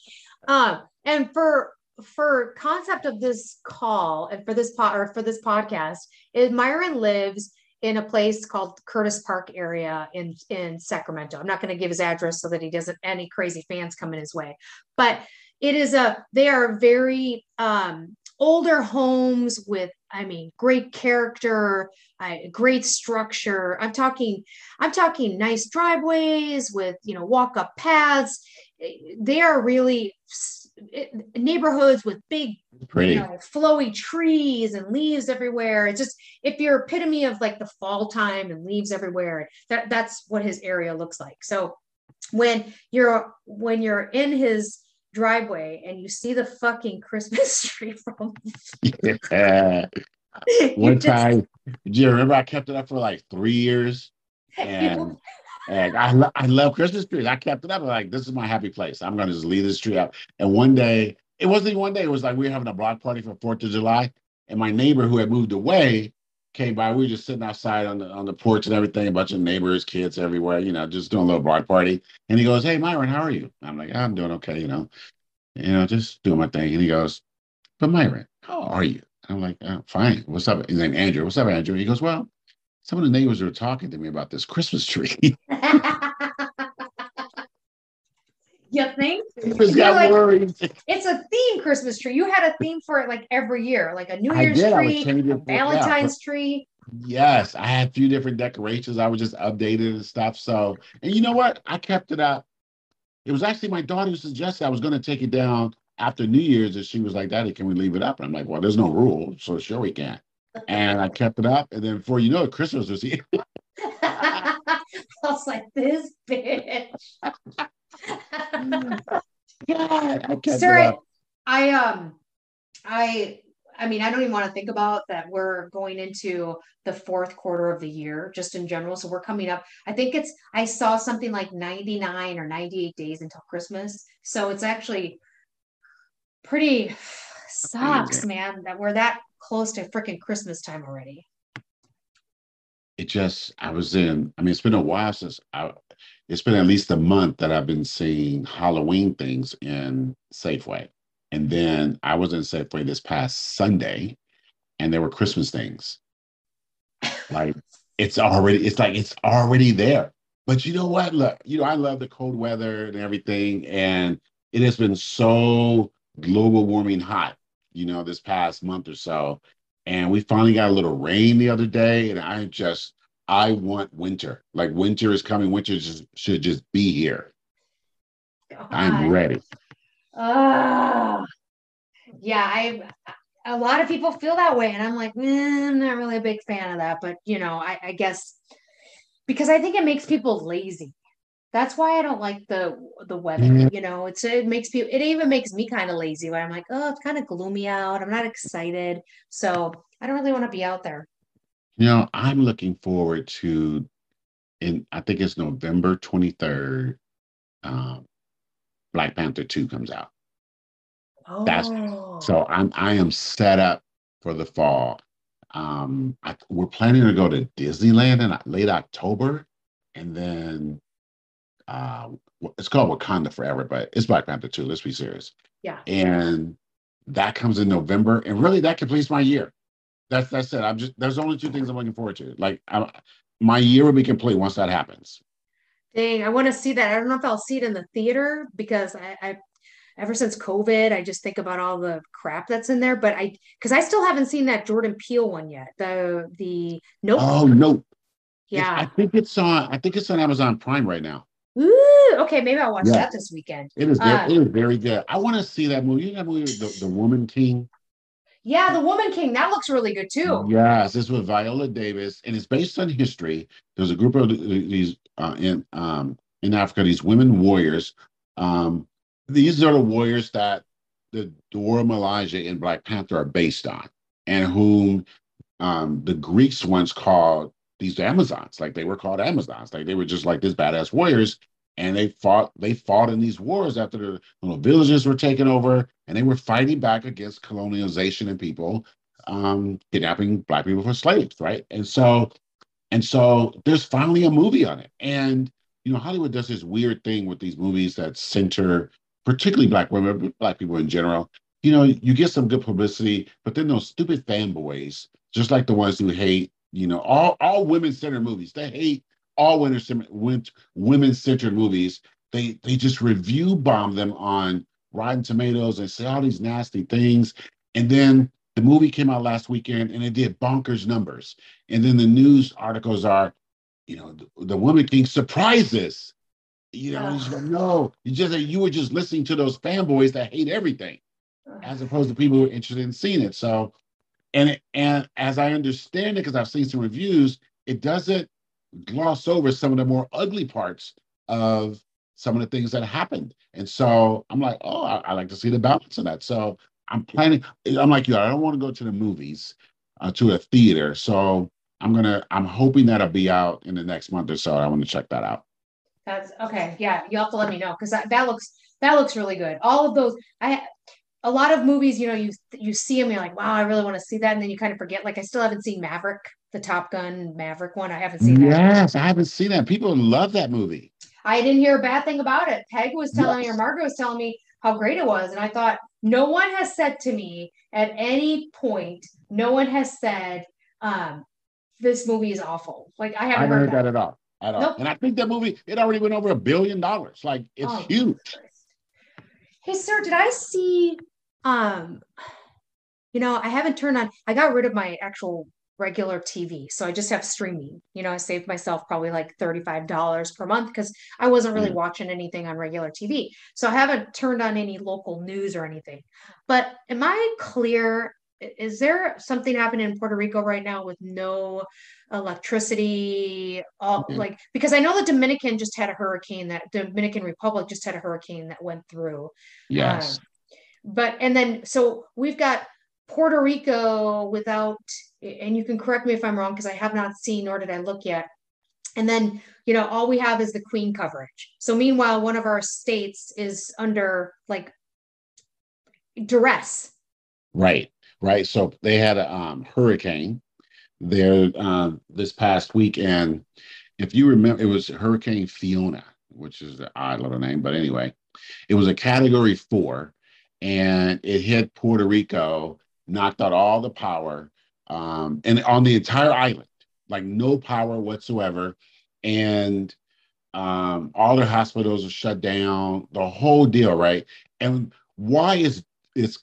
Um, and for for concept of this call and for this pod or for this podcast, is Myron lives in a place called Curtis Park area in in Sacramento. I'm not going to give his address so that he doesn't any crazy fans coming his way. But it is a they are very um older homes with I mean great character, uh, great structure. I'm talking I'm talking nice driveways with you know walk up paths. They are really neighborhoods with big Pretty. you know, flowy trees and leaves everywhere. It's just if you're epitome of like the fall time and leaves everywhere, that that's what his area looks like. So when you're when you're in his driveway and you see the fucking Christmas (laughs) tree from Yeah. (laughs) One just- time, do you remember I kept it up for like three years? (laughs) And and I, lo- I love Christmas trees. I kept it up. I'm like, this is my happy place. I'm going to just leave this tree up. And one day, it wasn't even one day. It was like we were having a block party for Fourth of July, and my neighbor who had moved away came by. We were just sitting outside on the on the porch and everything. A bunch of neighbors, kids everywhere. You know, just doing a little block party. And he goes, "Hey, Myron, how are you?" I'm like, "I'm doing okay. You know, you know, just doing my thing." And he goes, "But Myron, how are you?" I'm like, oh, "Fine. What's up?" His name Andrew. What's up, Andrew? He goes, "Well." Some of the neighbors were talking to me about this Christmas tree. (laughs) you think Neighbors got like- worried. it's a theme Christmas tree? You had a theme for it like every year, like a New Year's did. Tree, a for- yeah, Valentine's tree. Yes, I had a few different decorations. I was just updated and stuff. So, and you know what? I kept it up. It was actually my daughter who suggested I was going to take it down after New Year's, and she was like, "Daddy, can we leave it up?" And I'm like, "Well, there's no rule, so sure we can." And I kept it up, and then before you know it, Christmas was here. (laughs) I was like, this bitch. (laughs) God, I kept Sir, it I, up. I um I I mean I don't even want to think about that we're going into the fourth quarter of the year just in general. So we're coming up. I think it's I saw something like 99 or 98 days until Christmas. So it's actually pretty (sighs) sucks, man, that we're that close to freaking Christmas time already. it just I was in. I mean, it's been a while since I. It's been at least a month that I've been seeing Halloween things in Safeway, and then I was in Safeway this past Sunday, and there were Christmas things. Like it's already, it's like it's already there. But you know what? Look, you know I love the cold weather and everything, and it has been so global warming hot. You know, this past month or so, and we finally got a little rain the other day and i just i want winter. Like winter is coming. Winter just, should just be here. I'm ready. Ah, yeah, I a lot of people feel that way, and I'm like, eh, I'm not really a big fan of that. But you know, I, I guess because I think it makes people lazy. That's why I don't like the the weather. Yeah. You know, it's it makes people. It even makes me kind of lazy. Where I'm like, oh, it's kind of gloomy out. I'm not excited, so I don't really want to be out there. you know i'm looking forward to in i think it's november 23rd um black panther 2 comes out That's- Oh, so i'm i am set up for the fall um I, we're planning to go to disneyland in late october and then uh it's called wakanda forever but it's black panther 2 let's be serious yeah. and that comes in november and really that completes my year that's that's it i'm just there's only two things i'm looking forward to like I, my year will be complete once that happens Dang, I want to see that. I don't know if I'll see it in the theater because I, I ever since COVID, I just think about all the crap that's in there. But I because I still haven't seen that Jordan Peele one yet. The the nope. oh no It's- i think it's on i think it's on amazon prime right now Ooh, okay, maybe I'll watch Yeah. that this weekend. it is very, Uh, it is very good i want to see that movie you know that movie the, the woman king Yeah, The Woman King. That looks really good too. Yes, this with Viola Davis, and it's based on history. There's a group of these uh, in um, in Africa, these women warriors. Um, these are the warriors that the Dora Milaje and Black Panther are based on, and whom um, the Greeks once called these Amazons. Like they were called Amazons. Like they were just like this badass warriors. and they fought they fought in these wars after the know, villages were taken over and they were fighting back against colonialization and people um, kidnapping black people for slaves, right? And so and so there's finally a movie on it. And you know, Hollywood does this weird thing with these movies that center particularly black women, black people in general. You know, you get some good publicity, but then those stupid fanboys, just like the ones who hate, you know, all all women-centered movies. They hate all women-centered movies. They they just review bomb them on Rotten Tomatoes and say all these nasty things. And then the movie came out last weekend and it did bonkers numbers. And then the news articles are, you know, the, the Woman King surprises. You know, like, no, you just you were just listening to those fanboys that hate everything, as opposed to people who are interested in seeing it. So, and it, and as I understand it, because I've seen some reviews, it doesn't gloss over some of the more ugly parts of some of the things that happened. And so I'm like, oh, I, I like to see the balance of that. So I'm planning. I'm like you. I don't want to go to the movies, uh, to a theater. So I'm gonna. I'm hoping that'll be out in the next month or so. I want to check that out. That's okay. Yeah, you have to let me know because that, that looks that looks really good. All of those, I a lot of movies. You know, you you see them, you're like, wow, I really want to see that, and then you kind of forget. Like, I still haven't seen Maverick, the Top Gun Maverick one. I haven't seen that. Yes, I haven't seen that. People love that movie. I didn't hear a bad thing about it. Peg was telling yes. me, or Margaret was telling me how great it was, and I thought no one has said to me at any point, no one has said, um, this movie is awful. Like I haven't I heard, heard that. that. at all. At all. Nope. And I think that movie, it already went over a billion dollars. Like it's oh, huge. Hey, sir, did I see um you know, I haven't turned on I got rid of my actual regular TV. So I just have streaming. You know, I saved myself probably like $35 per month because I wasn't really mm. watching anything on regular TV. So I haven't turned on any local news or anything. But am I clear? Is there something happening in Puerto Rico right now with no electricity? All mm-hmm. like because I know the Dominican just had a hurricane that Dominican Republic just had a hurricane that went through. Yes. Um, but and then so we've got Puerto Rico without, and you can correct me if I'm wrong because I have not seen nor did I look yet. And then, you know, all we have is the Queen coverage. So meanwhile, one of our states is under like duress. Right, right. So they had a um, hurricane there uh, this past weekend. If you remember, it was Hurricane Fiona, which is an odd little name, but anyway, it was a category four and it hit Puerto Rico knocked out all the power um, and on the entire island, like no power whatsoever. And um, all their hospitals are shut down, the whole deal, right? And why is it's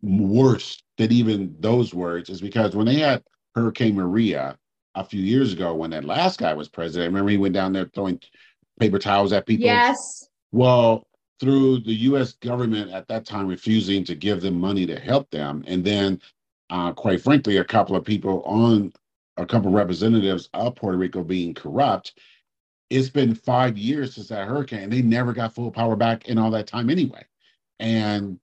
worse than even those words is because when they had Hurricane Maria a few years ago, when that last guy was president, I remember he went down there throwing paper towels at people? Yes. Well, through the US government at that time refusing to give them money to help them. And then, uh, quite frankly, a couple of people on a couple of representatives of Puerto Rico being corrupt. It's been five years since that hurricane. They never got full power back in all that time anyway. And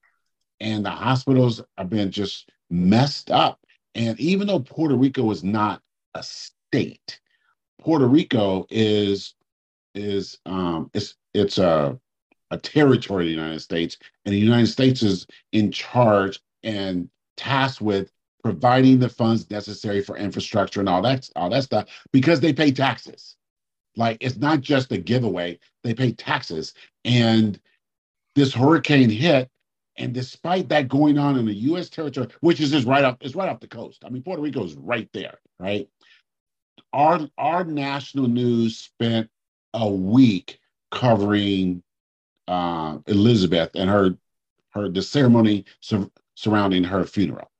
and the hospitals have been just messed up. And even though Puerto Rico is not a state, Puerto Rico is is um it's it's a a territory of the United States, and the United States is in charge and tasked with providing the funds necessary for infrastructure and all that all that stuff because they pay taxes. Like it's not just a giveaway; they pay taxes. And this hurricane hit, and despite that going on in the U.S. territory, which is just right up, is right off the coast. I mean, Puerto Rico is right there, right? Our our national news spent a week covering uh, Elizabeth and her her the ceremony sur- surrounding her funeral,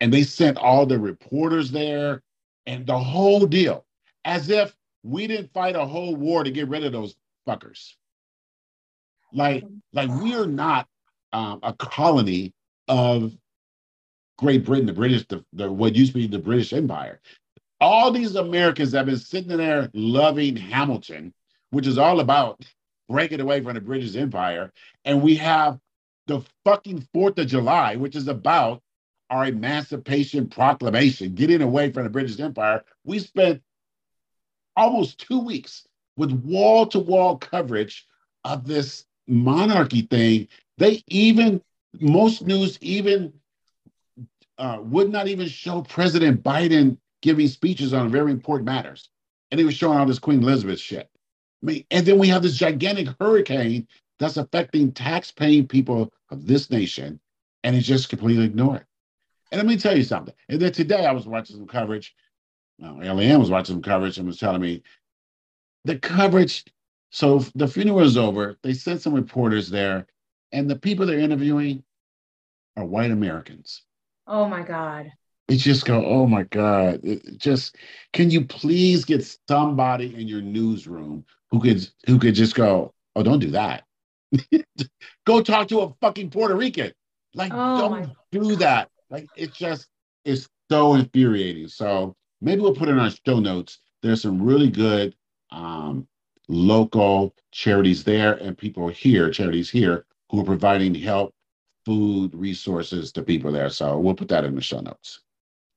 and they sent all the reporters there and the whole deal, as if we didn't fight a whole war to get rid of those fuckers. Like like we are not um, a colony of Great Britain, the British, the, the what used to be the British Empire. All these Americans have been sitting there loving Hamilton, which is all about breaking away from the British Empire. And we have the fucking Fourth of July, which is about our Emancipation Proclamation, getting away from the British Empire. We spent almost two weeks with wall to wall coverage of this monarchy thing. They even, most news even uh, would not even show President Biden giving speeches on very important matters. And he was showing all this Queen Elizabeth shit. Mean, and then we have this gigantic hurricane that's affecting tax-paying people of this nation, and it's just completely ignored. And let me tell you something. And then today I was watching some coverage. Well, LAM was watching some coverage and was telling me the coverage. So the funeral is over. They sent some reporters there, and the people they're interviewing are white Americans. Oh my God. It just go, oh my God. It just can you please get somebody in your newsroom who could who could just go, oh, don't do that. (laughs) go talk to a fucking Puerto Rican. Like, oh don't do that. Like it just is so infuriating. So maybe we'll put in our show notes. There's some really good um, local charities there and people here, charities here, who are providing help, food, resources to people there. So we'll put that in the show notes.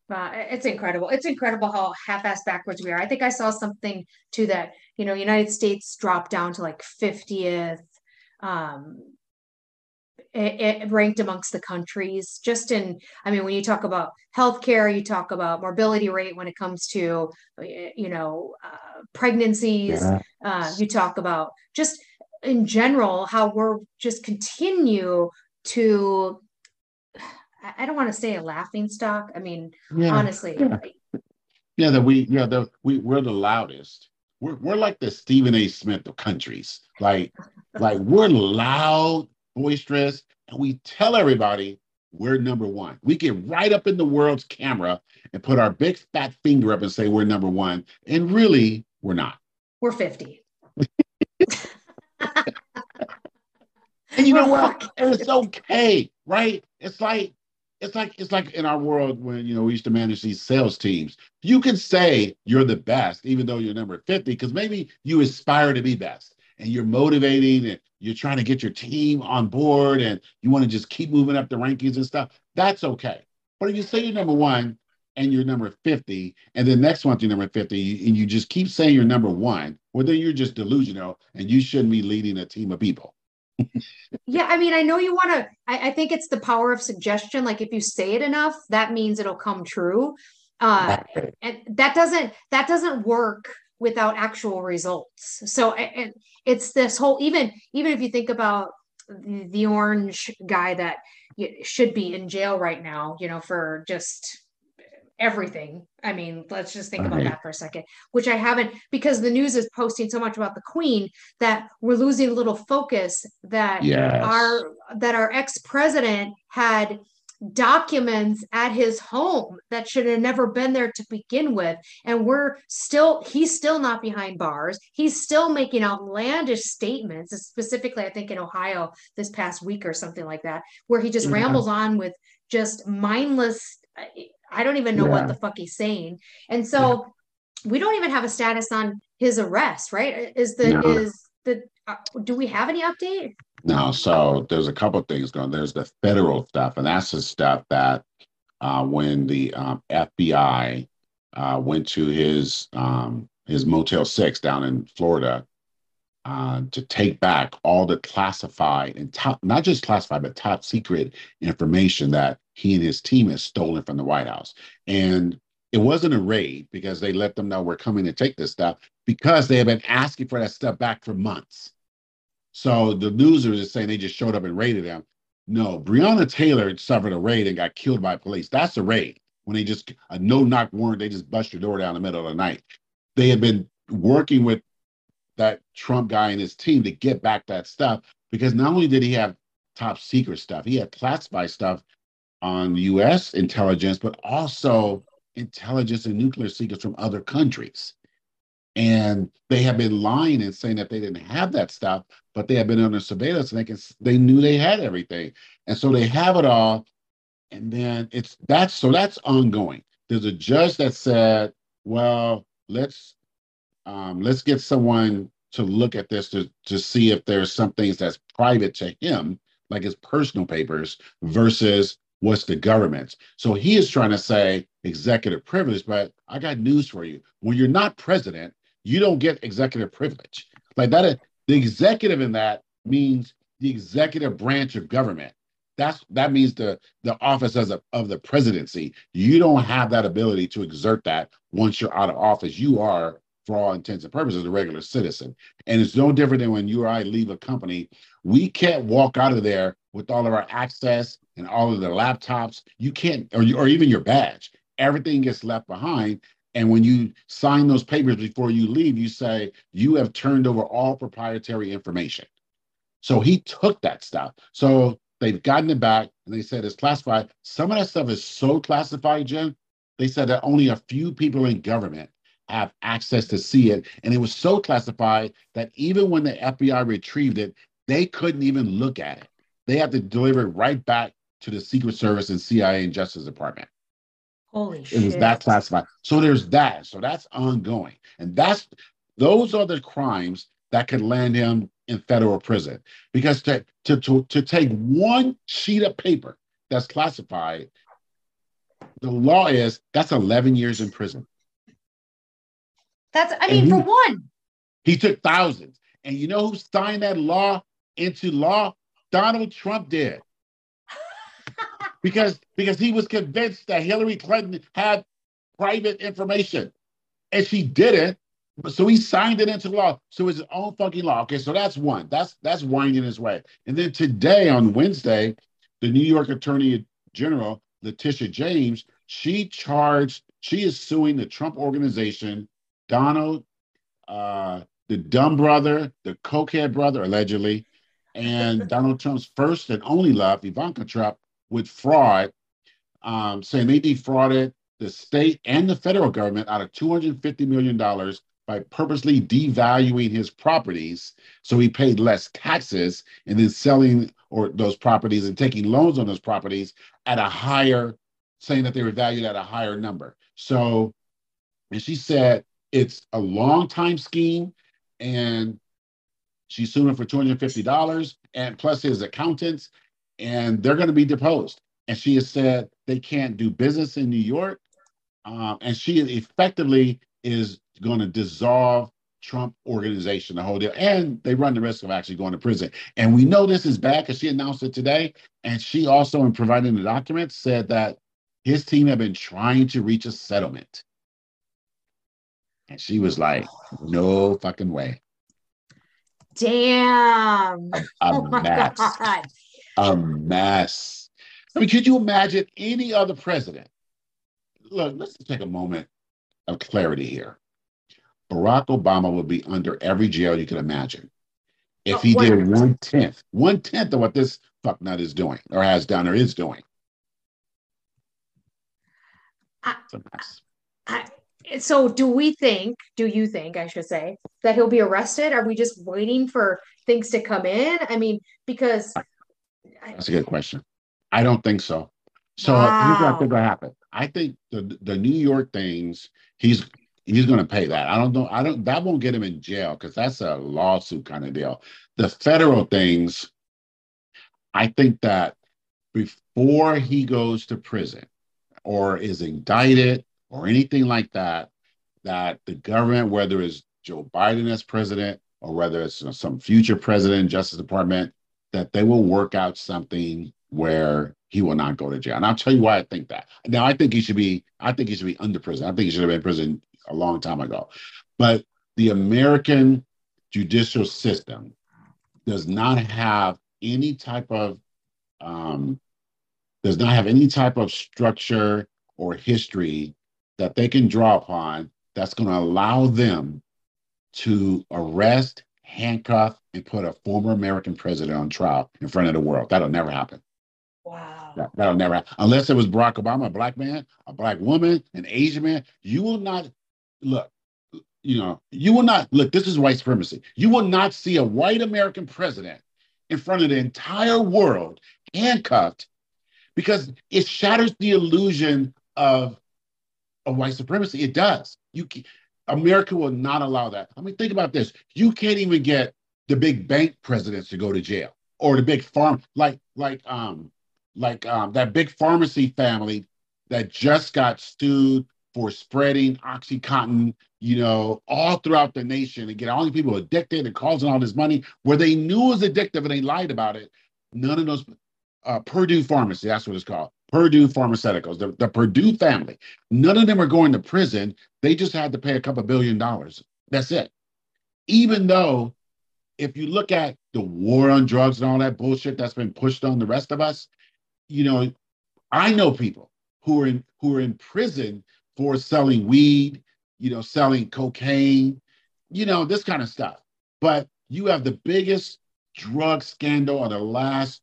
Uh, it's incredible. It's incredible how half-assed backwards we are. I think I saw something to that. You know, United States dropped down to like 50th. Um, it, it ranked amongst the countries just in i mean when you talk about healthcare you talk about morbidity rate when it comes to you know uh, pregnancies yeah. uh, you talk about just in general how we're just continue to i don't want to say a laughing stock i mean yeah. honestly yeah. yeah that we yeah that we, we're the loudest we're, we're like the stephen a smith of countries like like we're loud boisterous, and we tell everybody we're number one. We get right up in the world's camera and put our big fat finger up and say we're number one. And really, we're not. We're 50. (laughs) (laughs) and you know what? It's okay, right? It's like it's like it's like in our world when you know we used to manage these sales teams. You can say you're the best, even though you're number 50, because maybe you aspire to be best and you're motivating and you're trying to get your team on board and you want to just keep moving up the rankings and stuff, that's okay. But if you say you're number one and you're number 50, and then next month you're number 50, and you just keep saying you're number one, well, then you're just delusional and you shouldn't be leading a team of people. Yeah, I mean, I know you want to, I, I, think it's the power of suggestion. Like if you say it enough, that means it'll come true. Uh, and that doesn't, that doesn't work without actual results. So and it's this whole even even if you think about the, the orange guy that should be in jail right now, you know, for just everything. I mean, let's just think about that for a second, which I haven't because the news is posting so much about the queen that we're losing a little focus that yes. our that our ex-president had documents at his home that should have never been there to begin with and we're still he's still not behind bars he's still making outlandish statements specifically i think in ohio this past week or something like that where he just yeah. rambles on with just mindless i don't even know yeah. what the fuck he's saying and so yeah. we don't even have a status on his arrest right is the no. is the uh, do we have any update No. so there's a couple things going. There's the federal stuff, and that's the stuff that uh, when the um, FBI uh, went to his um, his Motel Six down in Florida uh, to take back all the classified and top, not just classified, but top secret information that he and his team has stolen from the White House. And it wasn't a raid because they let them know we're coming to take this stuff because they have been asking for that stuff back for months. So the news is saying they just showed up and raided them. No, Breonna Taylor suffered a raid and got killed by police. That's a raid. When they just a no knock warrant, they just bust your door down in the middle of the night. They had been working with that Trump guy and his team to get back that stuff because not only did he have top secret stuff, he had classified stuff on U.S. intelligence, but also intelligence and nuclear secrets from other countries. And they have been lying and saying that they didn't have that stuff, but they have been under surveillance and they can they knew they had everything. And so they have it all. And then it's that's so that's ongoing. There's a judge that said, well, let's um, let's get someone to look at this to, to see if there's some things that's private to him, like his personal papers, versus what's the government's. So he is trying to say executive privilege, but I got news for you. When you're not president, you don't get executive privilege. Like that, the executive in that means the executive branch of government. That's that means the the office as a, of the presidency. You don't have that ability to exert that once you're out of office. You are, for all intents and purposes, a regular citizen. And it's no different than when you or I leave a company. We can't walk out of there with all of our access and all of the laptops. You can't, or, or even your badge. Everything gets left behind. And when you sign those papers before you leave, you say you have turned over all proprietary information. So he took that stuff. So they've gotten it back and they said it's classified. Some of that stuff is so classified, Jenn. They said that only a few people in government have access to see it. And it was so classified that even when the FBI retrieved it, they couldn't even look at it. They had to deliver it right back to the Secret Service and CIA and Justice Department. Holy It shit. was that classified. So there's that. So that's ongoing. And that's those are the crimes that could land him in federal prison. Because to to to, to take one sheet of paper that's classified, the law is that's 11 years in prison. That's I mean, for one. He took thousands. And you know who signed that law into law? Donald Trump did. (laughs) because because he was convinced that Hillary Clinton had private information. And she didn't. So he signed it into law. So it's his own fucking law. Okay, so that's one. That's that's winding his way. And then today on Wednesday, the New York Attorney General, Letitia James, she charged, she is suing the Trump organization, Donald, uh, the dumb brother, the cokehead brother, allegedly, and (laughs) Donald Trump's first and only love, Ivanka Trump, with fraud, um, saying they defrauded the state and the federal government out of $250 million by purposely devaluing his properties. So he paid less taxes and then selling or those properties and taking loans on those properties at a higher saying that they were valued at a higher number. So and she said it's a long time scheme and she's suing for $250 and plus his accountants and they're going to be deposed and she has said they can't do business in new york um, and she effectively is going to dissolve Trump organization, the whole deal, and they run the risk of actually going to prison. And we know this is bad because she announced it today, and she also, in providing the documents, said that his team had been trying to reach a settlement, and she was like, "No fucking way." Damn. A (laughs) oh my mess. God. a mess. I mean, could you imagine any other president? Look, let's just take a moment of clarity here. Barack Obama would be under every jail you could imagine if Oh, he did one tenth, one tenth of what this fucknut is doing, or has done, or is doing. I- It's a mess. So do we think, do you think, I should say, that he'll be arrested? Are we just waiting for things to come in? I mean, because That's a good question. I don't think so. So uh, here's what I Wow. think will happen. I think the the New York things, he's he's going to pay that. I don't know. I don't. That won't get him in jail because that's a lawsuit kind of deal. The federal things, I think that before he goes to prison or is indicted or anything like that, that the government, whether it's Joe Biden as president or whether it's some future president, Justice Department, that they will work out something where he will not go to jail. And I'll tell you why I think that. Now I think he should be, I think he should be under prison. I think he should have been in prison a long time ago. But the American judicial system does not have any type of um, does not have any type of structure or history that they can draw upon that's going to allow them to arrest, handcuff, and put a former American president on trial in front of the world. That'll never happen. wow. That, that'll never happen. Unless it was Barack Obama, a black man, a black woman, an Asian man. You will not look, you know, you will not look, this is white supremacy. You will not see a white American president in front of the entire world handcuffed because it shatters the illusion of, of white supremacy. It does. You America will not allow that. I mean, think about this. You can't even get the big bank presidents to go to jail or the big farm like like um like um that big pharmacy family that just got sued for spreading oxycontin you know, all throughout the nation and get all these people addicted and causing all this money where they knew it was addictive and they lied about it. None of those, uh, Purdue Pharmacy, that's what it's called. Purdue Pharmaceuticals, the, the Purdue family. None of them are going to prison. They just had to pay a couple billion dollars. That's it. Even though, if you look at the war on drugs and all that bullshit that's been pushed on the rest of us, you know, I know people who are in who are in prison for selling weed, you know, selling cocaine, you know, this kind of stuff. But you have the biggest drug scandal of the last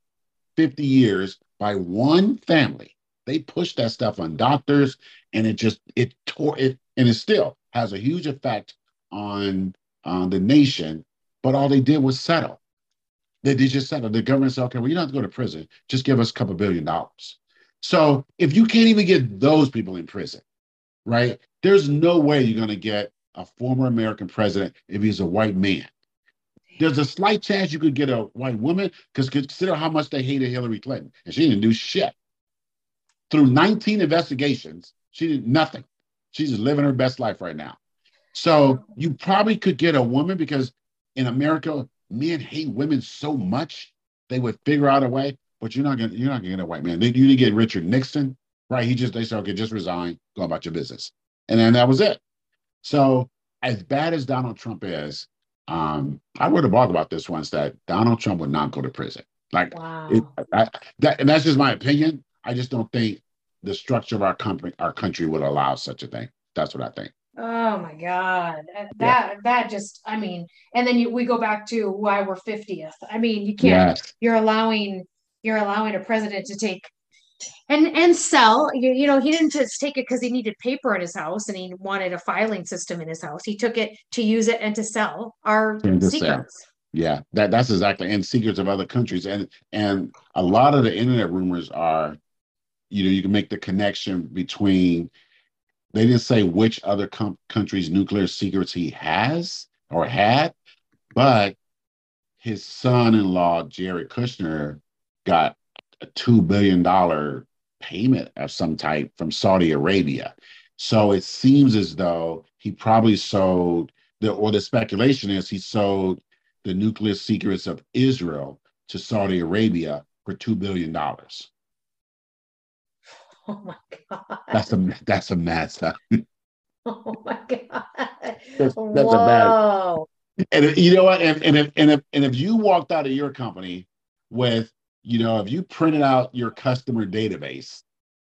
50 years by one family. They pushed that stuff on doctors and it just it tore it and it still has a huge effect on on the nation. But all they did was settle. They, they just settled. The government said, okay, well, you don't have to go to prison. Just give us a couple billion dollars. So if you can't even get those people in prison, right? There's no way you're going to get a former American president if he's a white man. There's a slight chance you could get a white woman because consider how much they hated Hillary Clinton and she didn't do shit. Through 19 investigations, she did nothing. She's living her best life right now. So you probably could get a woman because in America, men hate women so much they would figure out a way. But you're not gonna you're not gonna get a white man. You didn't get Richard Nixon, right? He just they said, okay, just resign, go about your business, and then that was it. So as bad as Donald Trump is, um, I wrote a blog about this once that Donald Trump would not go to prison. Like wow. it, I, that, and that's just my opinion. I just don't think the structure of our country, our country would allow such a thing. That's what I think. Oh my God, that yeah. that just, I mean, and then you, we go back to why we're fiftieth. I mean, you can't. Yes. You're allowing you're allowing a president to take and and sell you, you know he didn't just take it because he needed paper in his house and he wanted a filing system in his house. He took it to use it and to sell our secrets sell. yeah that that's exactly and secrets of other countries. And and a lot of the internet rumors are you know you can make the connection between they didn't say which other com- countries nuclear secrets he has or had but his son-in-law jared kushner got a $2 billion payment of some type from Saudi Arabia. So it seems as though he probably sold the, or the speculation is he sold the nuclear secrets of Israel to Saudi Arabia for $2 billion. Oh my God. That's a, that's a mad stuff. Oh my God. That's, that's Whoa. a bad. And you know what? And, and, if, and, if, and if you walked out of your company with you know, if you printed out your customer database,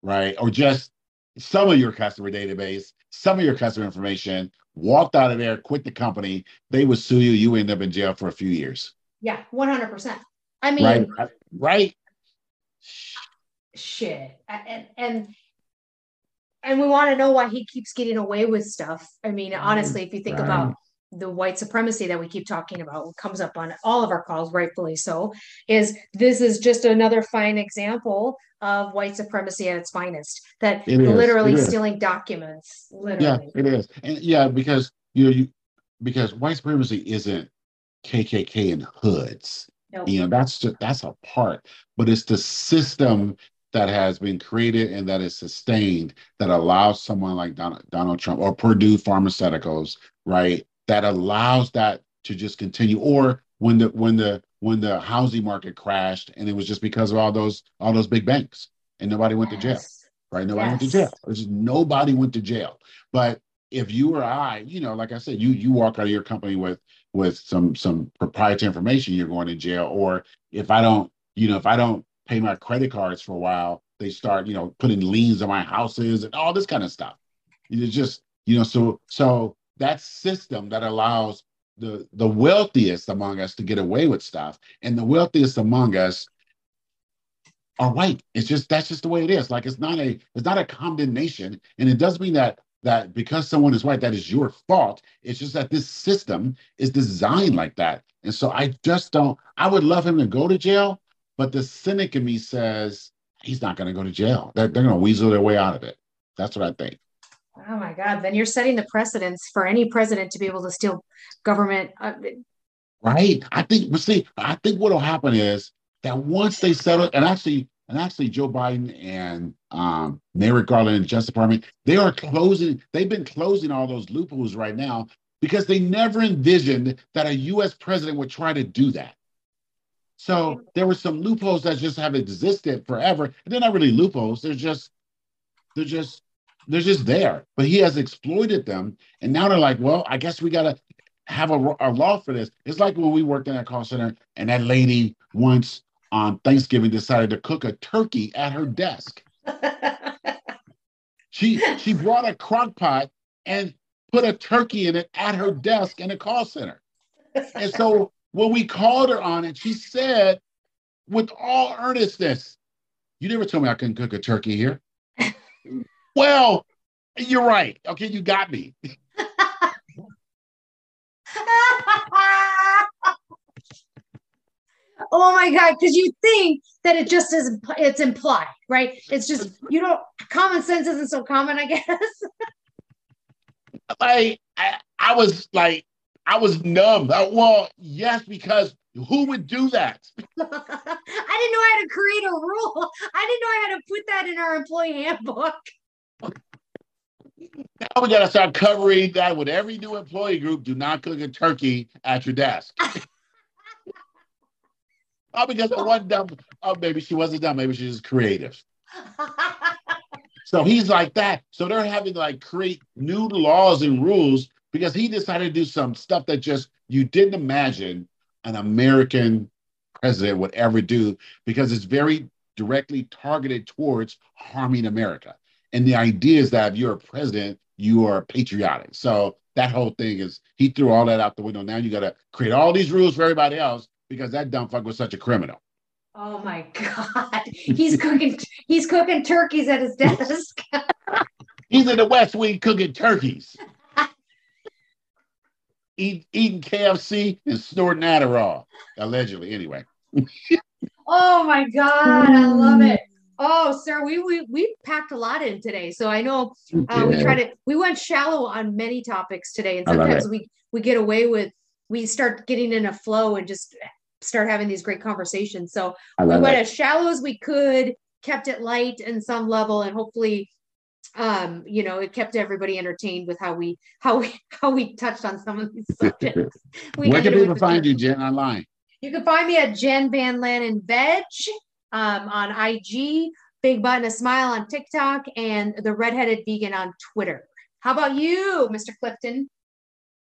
right, or just some of your customer database, some of your customer information, walked out of there, quit the company, they would sue you. You end up in jail for a few years. Yeah, 100%. I mean, right, right. Shit. And, and, and we want to know why he keeps getting away with stuff. I mean, honestly, if you think right. about the white supremacy that we keep talking about comes up on all of our calls rightfully so is this is just another fine example of white supremacy at its finest that literally stealing documents literally. yeah it is. And yeah because you know you because white supremacy isn't kkk and hoods. Nope. you know that's just that's a part but it's the system that has been created and that is sustained that allows someone like Donald, Donald Trump or Purdue Pharmaceuticals, right, that allows that to just continue or when the when the when the housing market crashed and it was just because of all those all those big banks and nobody went yes. to jail right? Nobody yes. went to jail. There's nobody went to jail. But if you or i you know like i said you you walk out of your company with with some some proprietary information you're going to jail. Or if i don't you know if i don't pay my credit cards for a while they start you know putting liens on my houses and all this kind of stuff. It's just you know so so that system that allows the the wealthiest among us to get away with stuff and the wealthiest among us are white. It's just that's just the way it is. Like it's not a it's not a condemnation. And it doesn't mean that that because someone is white that is your fault. It's just that this system is designed like that. And so i just don't i would love him to go to jail but the cynic in me says he's not going to go to jail. They're, they're going to weasel their way out of it. That's what i think Oh my God. Then you're setting the precedence for any president to be able to steal government. Uh, right. I think, but see, I think what'll happen is that once they settle, and actually, and actually Joe Biden and um, Merrick Garland and Justice Department, they are closing, they've been closing all those loopholes right now because they never envisioned that a US president would try to do that. So there were some loopholes that just have existed forever. They're not really loopholes, they're just, they're just, they're just there. But he has exploited them. And now they're like, well, I guess we gotta have a, a law for this. It's like when we worked in that call center and that lady once on Thanksgiving decided to cook a turkey at her desk. (laughs) she she brought a crock pot and put a turkey in it at her desk in a call center. And so when we called her on it, she said with all earnestness, You never told me I couldn't cook a turkey here. (laughs) well, you're right. Okay, you got me. (laughs) oh my god because you think that it just is it's implied right? It's just you don't common sense isn't so common i guess. (laughs) Like I, I was like i was numb. I, well yes because who would do that? (laughs) I didn't know how to create a rule. I didn't know i had to put that in our employee handbook now we got to start covering that with every new employee group do not cook a turkey at your desk (laughs) Oh, because I wasn't dumb. Oh, maybe she wasn't dumb. Maybe she's just creative. (laughs) so he's like that. So they're having to like create new laws and rules because he decided to do some stuff that just you didn't imagine an American president would ever do because it's very directly targeted towards harming America. And the idea is that if you're a president, you are patriotic. So that whole thing is he threw all that out the window. Now you got to create all these rules for everybody else because that dumb fuck was such a criminal. Oh my god, he's cooking. He's cooking turkeys at his desk. (laughs) he's in the West Wing cooking turkeys, (laughs) Eat, eating KFC and snorting Adderall, allegedly. Anyway. (laughs) oh my god, I love it. Oh, sir, we we we packed a lot in today. So I know uh, we try to we went shallow on many topics today, and sometimes we we get away with we start getting in a flow and just start having these great conversations. So we went it. as shallow as we could, kept it light in some level, and hopefully um you know it kept everybody entertained with how we how we (laughs) how we touched on some of these (laughs) subjects where can people find you Jenn online you can find me at jen van lannen veg um, on ig big button a smile on tiktok and the redheaded vegan on twitter how about you mr clifton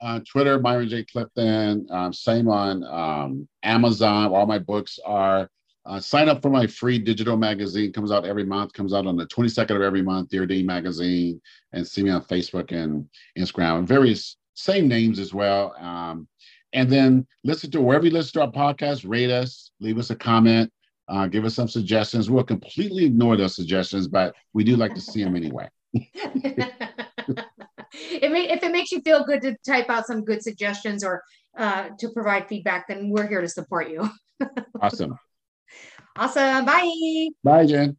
uh, Twitter, Myron J. Clifton. Um, same on um, Amazon. All my books are. Uh, sign up for my free digital magazine. Comes out every month. Comes out on the 22nd of every month. Dear Dean Magazine, and see me on Facebook and Instagram. And various same names as well. Um, and then listen to wherever you listen to our podcast. Rate us. Leave us a comment. Uh, give us some suggestions. We'll completely ignore those suggestions, but we do like to see them anyway. (laughs) (laughs) it may, if it makes you feel good to type out some good suggestions or uh, to provide feedback, then we're here to support you. (laughs) awesome. Awesome. Bye. Bye, Jenn.